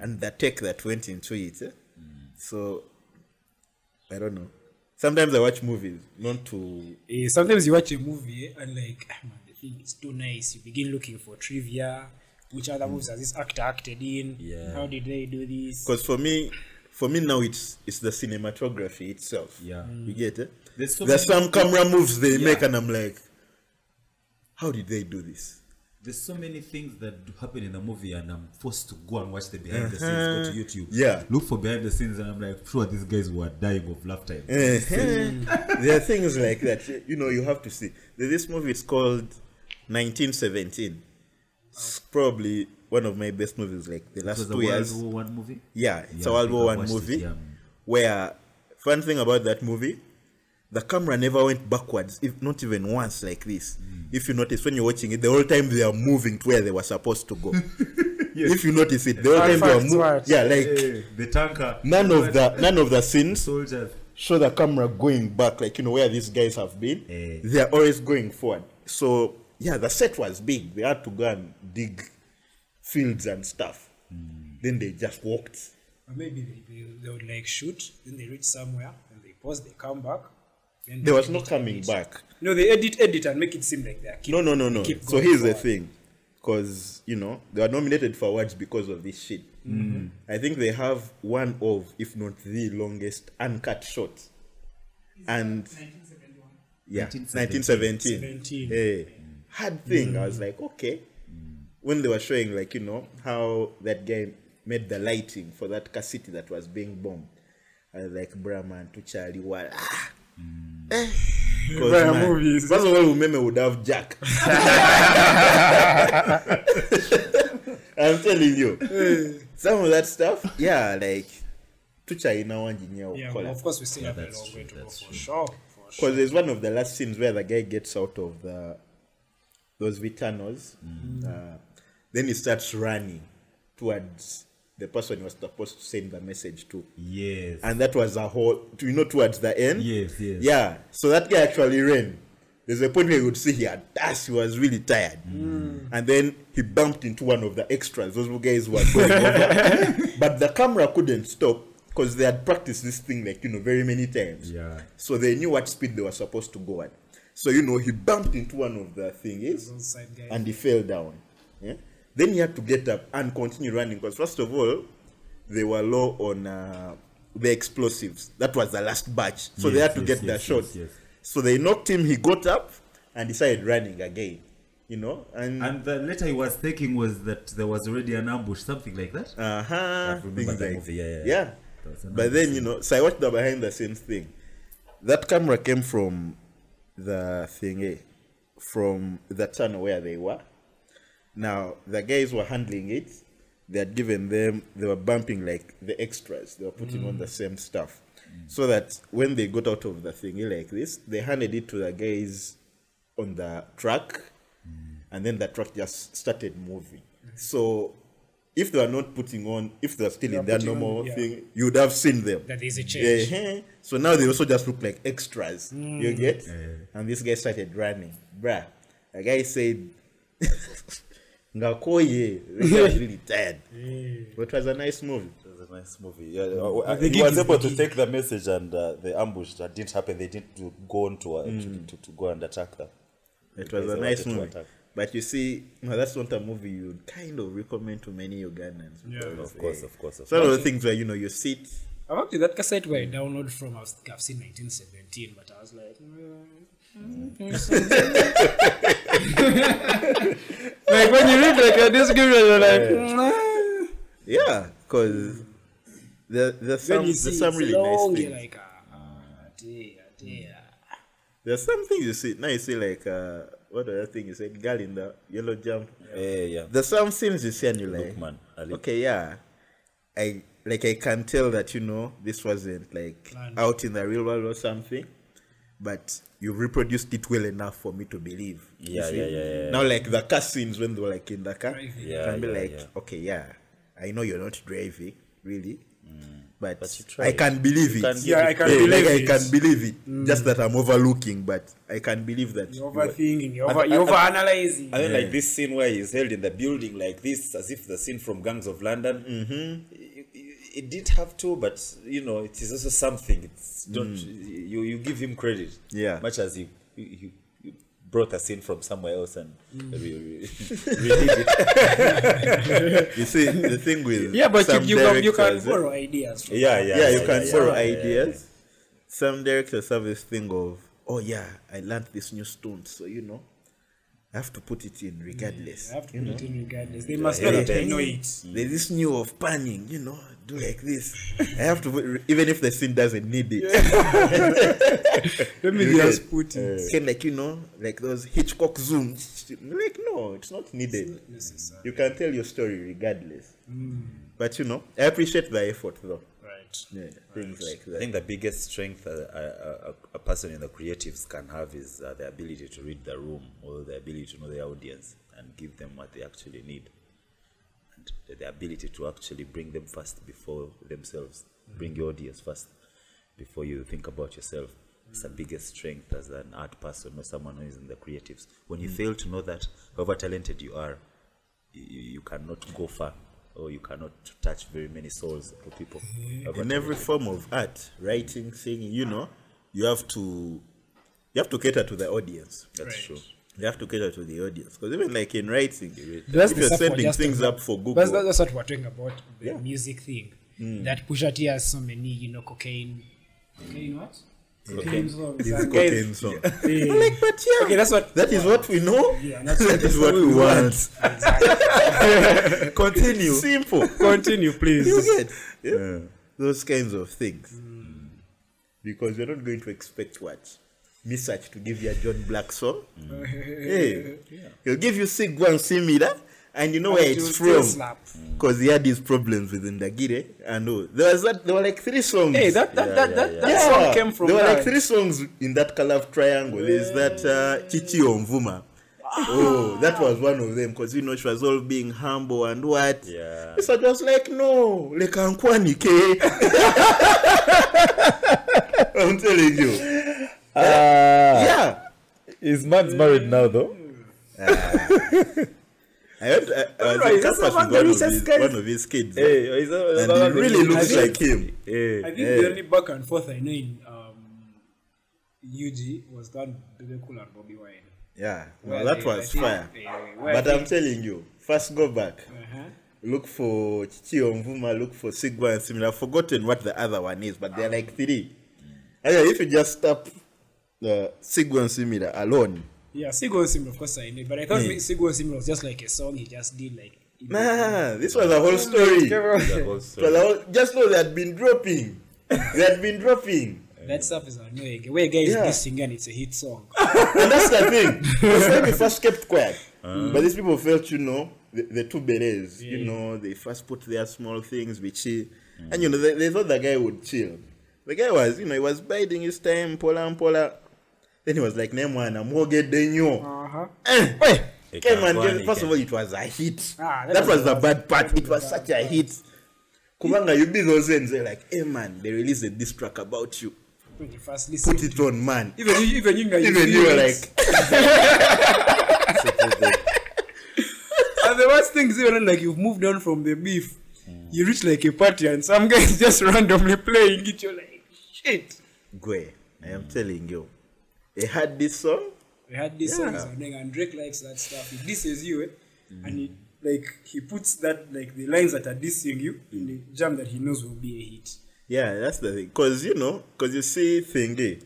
and the tech that went into it. eh? So I don't know. Sometimes I watch movies not to Eh, sometimes you watch a movie and like, ah, man, the thing is too nice. You begin looking for trivia. Which other movies has this actor acted in? Yeah. How did they do this? because for me, for me now it's it's the cinematography itself. Yeah. You get it? There's so There's some camera moves they Yeah. make, and I'm like, how did they do this? There's so many things that happen in the movie, and I'm forced to go and watch the behind the scenes. Go to uh-huh. YouTube, Yeah. look for behind the scenes, and I'm like, sure, these guys were dying of laughter. Uh-huh. there are things like that. You know, you have to see. This movie. is called 1917. It's probably one of my best movies. Like the last was a World. War One movie. Yeah, it's Yeah, a World War One watched it, movie. yeah. Where fun thing about that movie, the camera never went backwards, if not even once like this. Mm. If you notice when you're watching it, the whole time they are moving to where they were supposed to go. If you notice it, the whole time they are moving. what? Yeah, like Hey, the tanker. none of the none of the scenes soldiers. show the camera going back, like you know where these guys have been. Eh. They are always going forward. So yeah, the set was big. They had to go and dig fields and stuff. Then they just walked. Or maybe they, they, they would like shoot, then they reach somewhere, and they pause, they come back. Then There they was no coming edit. back. No, they edit, edit, and make it seem like they're keep, No, no, no, no. keep So going here's the thing, because you know they were nominated for awards because of this shit. Mm-hmm. I think they have one of, if not the longest uncut shot, and yeah, 1917. 17. Hey, eh, hard thing. I was mm. like, okay. When they were showing, like you know, how that guy made the lighting for that car city that was being bombed, I was like, bruh, man, to Charlie, what? Ah. Eh. First of all, Umeme would have Jack. I'm telling you. Some of that stuff, yeah, like Tucha ina wanjinya Yeah, ukola. of course, we still have a long way to go for true. sure. For sure. There's one of the last scenes where the guy gets out of the those Vitanos. Uh, then he starts running towards the person he was supposed to send the message to. Yes. And that was a whole, you know, towards the end. yes. Yes. Yeah. So that guy actually ran. there's a point where you would see he had dashed, he was really tired. Mm. And then he bumped into one of the extras. Those guys were going over. but the camera couldn't stop because they had practiced this thing like, you know, very many times. Yeah. So they knew what speed they were supposed to go at. So, you know, he bumped into one of the thingies Those side guys. and he fell down. Yeah? Then he had to get up and continue running because, first of all, they were low on uh, the explosives. That was the last batch. So they had to yes, get yes, yes, shot. yes. So they knocked him, he got up and decided running again. You know? And, And the letter he was taking was that there was already an ambush, something like that. uh-huh, things like- movie, yeah, yeah, yeah. yeah. That was an But then, you know, so I watched the behind the scenes thing. That camera came from the thing, eh, from the tunnel where they were. Now, the guys were handling it. They had given them, they were bumping like the extras. They were putting on the mm. same stuff. Mm. So that when they got out of the thingy like this, they handed it to the guys on the truck. Mm. And then the truck just started moving. So if they were not putting on, if they were still in their putting on, normal yeah. thing, you would have seen them. That there's a change. Yeah, So now they also just look like extras. You get? And this guy started running. Bruh. The guy said, Ngakoye. Was really tired. But it was a nice movie. It was a nice movie. Yeah, uh, uh, he was able to take the message and uh, the ambush that didn't happen. They didn't go on to, uh, to, to, to go and attack them. It was a nice wanted movie. But you see, no, that's not a movie you would kind of recommend to many Ugandans. Yeah. Of course, of course, of It's one of the things where, you know, you sit. I've actually that cassette where I downloaded from I was, I've seen 1917, but I was like, like when you read like a description, you're like, "Mm." Yeah, because the there's then some, you there's see some really long, nice you're things. like, ah, dear, dear. There's some things you see. Now you see, like, uh, what other thing you said? Girl in the yellow jump. Yeah, yeah, yeah. There's some scenes you see and you're like, Lookman, Ali. okay, yeah. I like I can tell that you know this wasn't like Planned. out in the real world or something, but you reproduced it well enough for me to believe. you Yeah, yeah, yeah, yeah, Now like the car scenes when they were like in the car, Driving. you Yeah, can be yeah, like, yeah. okay, yeah, I know you're not driving, really. But, But. I can believe You it. can get Yeah, I can Yeah, believe like it. I can believe it. Just that I'm overlooking, but I can believe that. You're overthinking, you're, over, And- you're and- overanalyzing. And then, like this scene where he's held in the building like this, as if the scene from Gangs of London. Mm-hmm. It, it did have to, but you know, it is also something. It's don't mm. you you give him credit. Yeah. Much as you you, you- you brought a scene from somewhere else and mm. re- re- redid it. You see, the thing with yeah, but some you, you, can, you can borrow ideas. From Yeah, yeah, yeah, you can yeah, borrow yeah, yeah, ideas. Some directors have this thing of, oh yeah, I learned this new stone, so you know, I have to put it in mm, regardless. I have to put it in regardless. They must yeah, know that yeah. I know it. There's this new of panning, you know, do like this. I have to, even if the scene doesn't need it. Let me just put it. Can like you know, like those Hitchcock zooms. Like no, it's not needed. necessary. You can tell your story regardless. But you know, I appreciate the effort though. Right. Yeah, things like I think the biggest strength a, a, a, a person in the creatives can have is uh, the ability to read the room or the ability to know the audience and give them what they actually need. And the ability to actually bring them first before themselves. Bring your audience first before you think about yourself. It's the mm. biggest strength as an art person or someone who is in the creatives. When you mm. fail to know that, however talented you are, you, you cannot go far or you cannot touch very many souls or people. Mm-hmm. however in every form of art, writing, singing, you know, you have to you have to cater to the audience. That's Right. true. You have to cater to the audience because even like in writing, That's if the you're sending things up for Google, That's, that's what we're talking about, the Yeah. music thing. Mm. That Pusha T has so many, you know, cocaine. Cocaine what? Cocaine songs. this is And cocaine song. Yeah. like, but yeah, Okay, that's what. that is what we know. Yeah, that's that is what we want. Continue. Simple. Continue, please. you get yeah? those kinds of things mm. because you're not going to expect what Misach to give you a John Black song. Hey, he'll give you Sigwa and Simida, and you know where it's from slap. because he had these problems with Ndagire and oh, there was that there were like three songs. Hey, that that, Yeah, that, yeah, that, yeah. that yeah, song came from there were that. like three songs in that Kalaf triangle. Is that uh, Chichi Omvuma. Oh, that was one of them because you know she was all being humble and what. Yeah. So I was like, no, like Ankwanike. I'm telling you. Ah. yeah. His man's married now, though. I, went, I, I was Right, in that's campus among with the one of, richest his, guys. one of his kids. Hey, he's a, and he really looks I like him. Hey. I think Yeah. the only back and forth I know in um, UG was that Bebe Cool and Bobby Wine. Yeah, well, that they- was think- fire. they- But I I'm telling you, first go back. Uh-huh. Look for Chichio Mvuma, look for Sigwa and similar. I've forgotten what the other one is, but they're like three. And yeah, if you just stop Uh, the Sigwa and similar alone, Yeah, Sigo Sim, of course I know, but I thought Yeah. Sigo Sim was just like a song he just did like. nah, this was a whole story. The whole It was story. a whole- just know they had been dropping. they had been dropping. That stuff is annoying. Where a guy is Yeah. dissing and it's a hit song. and that's the thing. That's why we first kept quiet. But these people felt, you know, the, the two berets, you know, they first put their small things, which he, and you know, they, they thought the guy would chill. The guy was, you know, he was biding his time, pola and pola. Then he was like, name one, I'm more get than you. Uh-huh. Eh, eh, It came and go on, first of all, it was a hit. Ah, that, that was was the the bad bad- part. It was was such a hit. Kubanga, you be those ends, they're like, hey man, they released a diss track about you. When you first listen. Put it on, man. Even you, even you, guys Even feel you were like, And the worst thing is even like you've moved on from the beef. You reach like a party and some guys just randomly playing it. You're like, shit. Gwe, I am telling you, they had this song. We had this songs and, and Drake likes that stuff. He disses you, eh? and he like he puts that like the lines that are dissing you in the jam that he knows will be a hit. Yeah, that's the thing. Cause you know, cause you see thingy,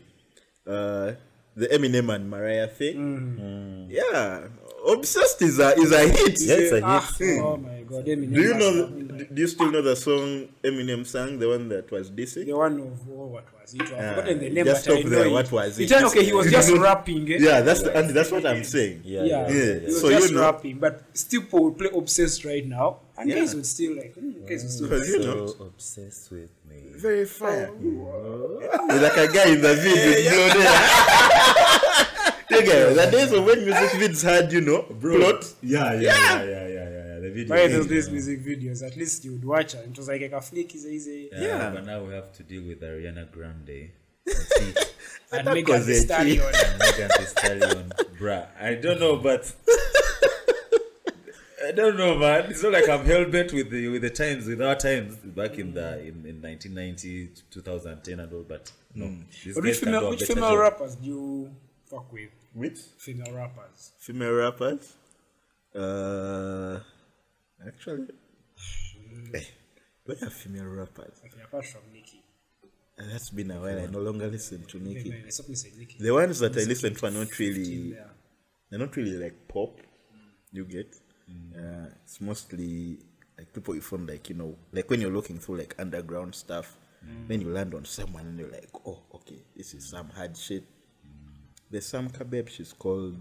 uh, the Eminem and Mariah thing. Yeah, obsessed is a is a hit. Yeah, it's a Ah, hit. oh my god, Eminem. Do you know? The, do you still know the song Eminem sang, the one that was dissing? the one of oh, what was it? I've Ah, forgotten the name, just but I stop there, it. what was it? It was- okay, he was just rapping. Eh? Yeah, that's the and that's what I'm saying. Yeah, yeah, yeah. Yeah, He was so just you know- rapping, but still people would play obsessed right now, and Yeah. guys would still like, mm, guys would still. Because you know, So obsessed with me. very fire. He's like a guy in the video with blue there. Okay, the days of when music vids had, you know, plot. Yeah, yeah, yeah, yeah, yeah, yeah. yeah. The video. By those days, music videos, at least you would watch it. It was like a flick, is easy. Yeah, Yeah. but now we have to deal with Ariana Grande. And Megan Thee Stallion. and Megan Thee Stallion, bruh. I don't know, but I don't know, man. It's not like I'm hell bent with the with the times, with our times back in the mm. in, in 1990, 2010, and all. But no, mm. these But which female, which female rappers do you fuck with? Which Female rappers. female rappers? Uh, actually, eh, where are female rappers? Okay, apart from Nicki. And that's been a while. I no longer listen to Nicki. man, I stopped listening to Nicki. The ones that I listen to are not really, they're not really like pop. You get? Uh, it's mostly like people you find like you know, like when you're looking through like underground stuff, then you land on someone and you're like, oh, okay, this is some hard shit. There's some babe, she's called.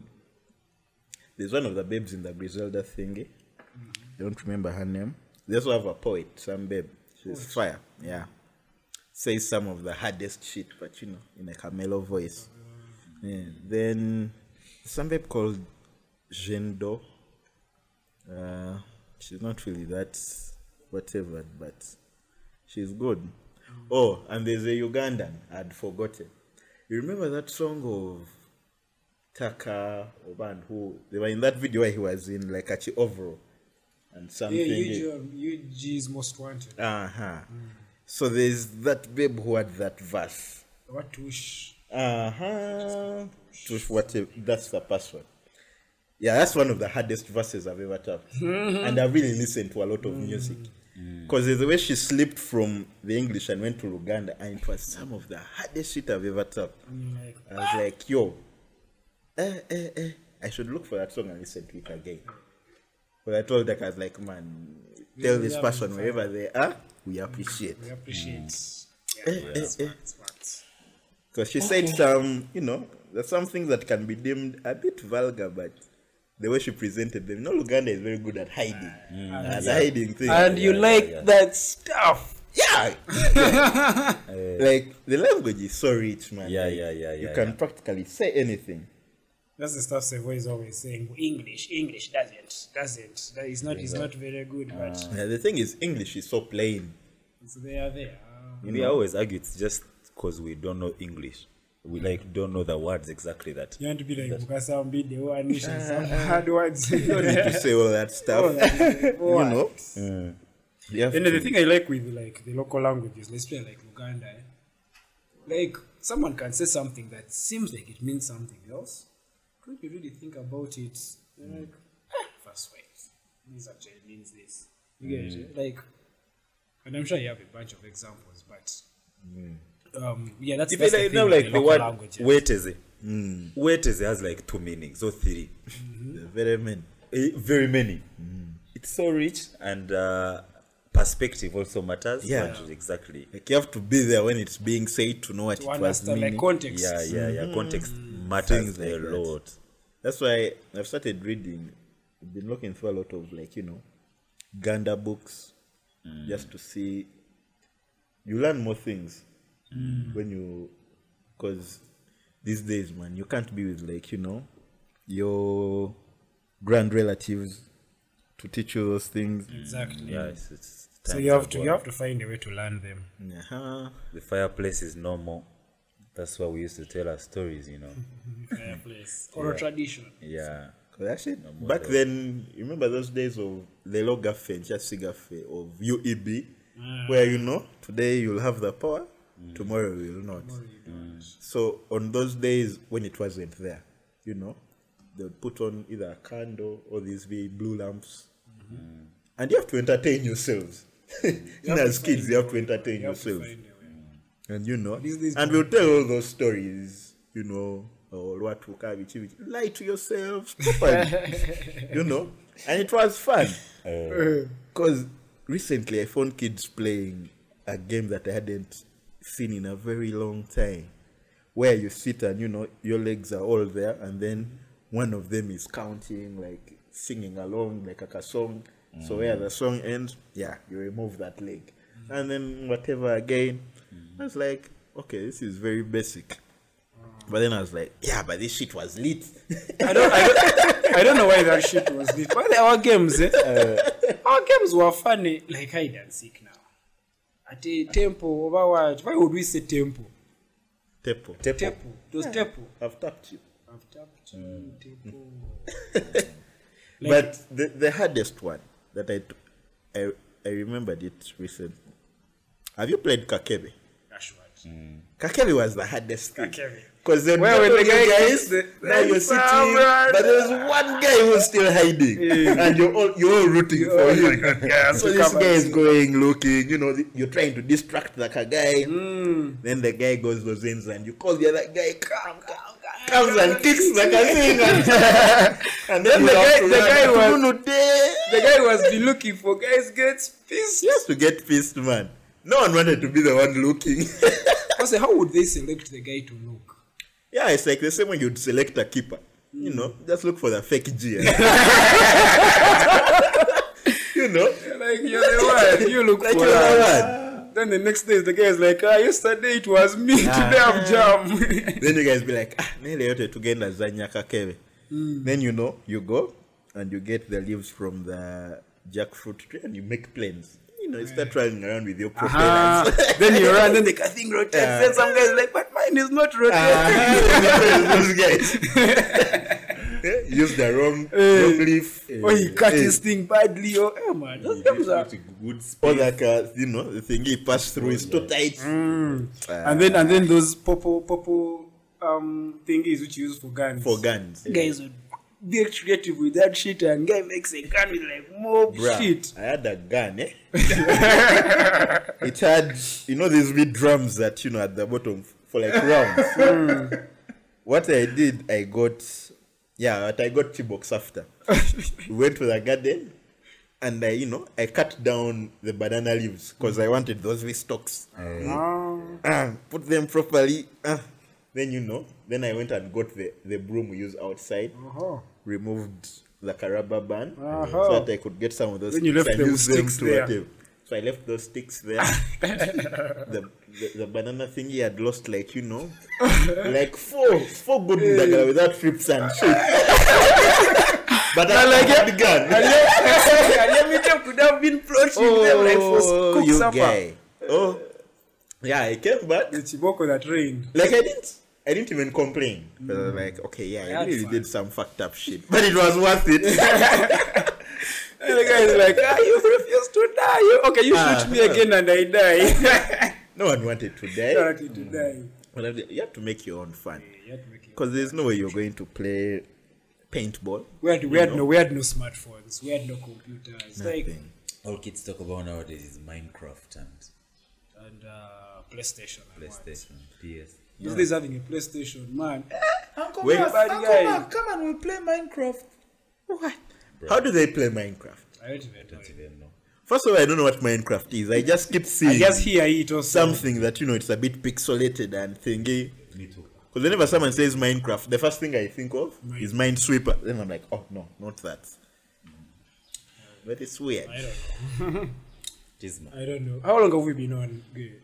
There's one of the babes in the Griselda thingy. I don't remember her name. They also have a poet, some babe. She's fire, yeah. Says some of the hardest shit, but you know, in a mellow voice. Mm-hmm. Yeah. Then some babe called Jendo. Uh, she's not really that whatever, but she's good. Mm-hmm. Oh, and there's a Ugandan I'd forgotten. You remember that song of Taka Oban who they were in that video where he was in like a overall and something. Yeah, UG, UG's most wanted. Uh huh. So there's that babe who had that verse. What tush? Uh huh. To whatever. That's the password. Yeah, that's one of the hardest verses I've ever tapped. and I've really listened to a lot of music. Because there's the way she slipped from the English and went to Luganda, and it was some of the hardest shit I've ever tapped. I'm like, I was like, yo, eh, eh, eh. I should look for that song and listen to it again. But I told her, I was like, man, tell this person wherever they are, we appreciate. we appreciate. Eh, Yeah, eh, that's eh. smart, smart. Because she said some, you know, there's some things that can be deemed a bit vulgar, but the way she presented them, you know, Luganda is very good at hiding. At hiding things. And you like that stuff. yeah. like, the language is so rich, man. Yeah, Like, yeah, yeah, You yeah, can yeah. practically say anything. That's the stuff Savoy is always saying. English, English doesn't, doesn't. That is not, is not very good, but Yeah, the thing is, English is so plain. it's there, there. Uh, We always argue it's just because we don't know English. We like don't know the words exactly that You want to be like Mukasambide or Anisha, some hard words. You don't need to say all that stuff. you you know. You have And the thing I like with like the local languages, let's play like uganda eh? like someone can say something that seems like it means something else. could you really think about it, you're like, ah, first waves. This actually means this. You get it? eh? Like, and I'm sure you have a bunch of examples, but um, yeah, that's, Even that's the like, thing now with like the local word languages. weteze weteze has like two meanings or three very many. Eh, very many it's so rich and uh, perspective also matters Yeah. what exactly Like you have to be there when it's being said to know what to it was understand meaning. like context. yeah yeah yeah context matters like a that. lot That's why I've started reading. I've been looking through a lot of like you know, Ganda books, just to see. You learn more things when you, because these days, man, you can't be with like you know, your grand relatives to teach you those things. Exactly. yeah it's, it's So you have are to you have to find a way to learn them. Uh-huh. the fireplace is normal that's why we used to tell our stories you know. Fireplace. Or a tradition. yeah. 'Cause actually, more back then, you remember those days of Lelo Gafe, Jasi Gafe, of UEB, where you know, today you'll have the power, Mm. tomorrow you will not. Mm. So, on those days when it wasn't there, you know, they would put on either a candle or these big blue lamps, mm-hmm. mm. and you have to entertain yourselves. Even as kids, you have to entertain You to yourselves. way. and you know, and we'll tell all those stories, you know, or what to vichi. lie to yourselves, you know, and it was fun. Uh. Uh, because recently I found kids playing a game that I hadn't seen in a very long time, where you sit and you know your legs are all there, and then one of them is counting, like singing along like a song. So mm. where the song ends, yeah, you remove that leg, and then whatever again. Mm. I was like, okay, this is very basic. But then I was like, yeah, but this shit was lit. I don't, I don't, I don't know why that shit was lit. But our games, eh? Uh, our games were funny, like I hide and seek now. At a tempo, overwatch. Why would we say tempo? Tepo. Tempo. It was tempo. I've tapped you. I've tapped you, mm. tempo. but the, the hardest one that I I remembered it recently. Have you played Kakebe? Ashwat. Mm. Kakebe was the hardest thing. Kakebe. Because then were the you guys- the- now you're sitting, but there was one guy who's still hiding, and you're all you're all rooting for him. Yeah, so this guy is going, looking, you know, the- you're trying to distract the guy. Mm. Then the guy goes those ends, and you call the other guy, come, come, come, comes and kicks the thing, and, and then the guy- the guy was-. The guy was looking for guys gets pissed. Has to get pissed, man. No one wanted to be the one looking. I say, how would they select the guy to look? Yeah, it's like the same way you'd select a keeper. You know, just look for the fake G. you know, Like you're the one. You look like for you're the one. Then the next day the guy is like, ah, yesterday it was me. ah, Today I'm jam. Then you guys be like, ah, nile yote tugenda zanya kakebe. Then you know, you go and you get the leaves from the jackfruit tree and you make planes. You know, you start running around with your propellers. then you run, then the thing rotates. Then some guys like, but mine is not rotating. Those guys. Use the wrong, wrong leaf. or he cut Eh. his thing badly. Or, oh man, those games are. good Or like, uh, you know, the thing he passed through is too tight. And then and then those purple purple um thingies which you use for guns. For guns. guys would be creative with that shit, and guy makes a gun with like more Bruh, shit. I had a gun, eh? it had, you know, these big drums that, you know, at the bottom for like rounds. what I did, I got, yeah, but I got Chibox after. we went to the garden and I, you know, I cut down the banana leaves because I wanted those with stalks. Ah, put them properly. Ah, then, you know, then I went and got the, the broom we use outside Uh-huh. Removed the caraba ban Uh-huh. so that I could get some of those Then sticks and use them sticks to there. whatever. So I left those sticks there. the, the the banana thingy had lost like you know like four four good ndagala without trips and shit. but I like it. gun. Unlimited could have been floating them like for Oh, cook you supper. guy. Oh, yeah, I came back. The chiboko that rained. Like I didn't, I didn't even complain. But like, okay, yeah, I, really fun. did some fucked up shit, but it was worth it. And the guy is like, ah, you refuse to die. You, okay, you Ah. shoot me again and I die. no one wanted to die. Not to die. But you have to make your own fun You have to make because there's no way you're going to play paintball. We had, we had no we had no smartphones. We had no computers. Like Nothing. All kids talk about nowadays is Minecraft and and uh, PlayStation. PlayStation, PS. These days having a PlayStation, man. Eh, Wait, Bad guy. come on, we'll play Minecraft. what? How do they play Minecraft? I don't even know. Don't even know. First of all, I don't know what Minecraft is. I just keep seeing I just hear it or something. something that you know it's a bit pixelated and thingy. Me too. Because whenever someone says Minecraft, the first thing I think of is Minesweeper. Then I'm like, oh no, not that. But it's weird. I don't know. I don't know. How long have we been on? Good.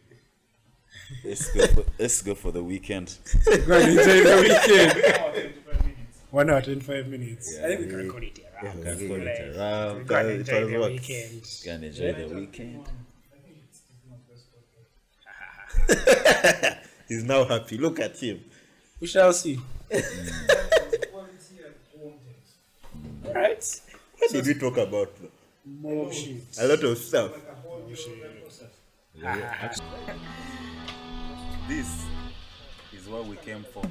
Let's go. For, let's go for the weekend. Go and enjoy the weekend. One hour, 25 minutes. I think we can record it around. Can Like, call it we around. can it enjoy the what? weekend. Can enjoy the weekend. He's now happy. Look at him. We shall see. Alright. What did we talk about? though? More shit. A lot of stuff. This is what we came for.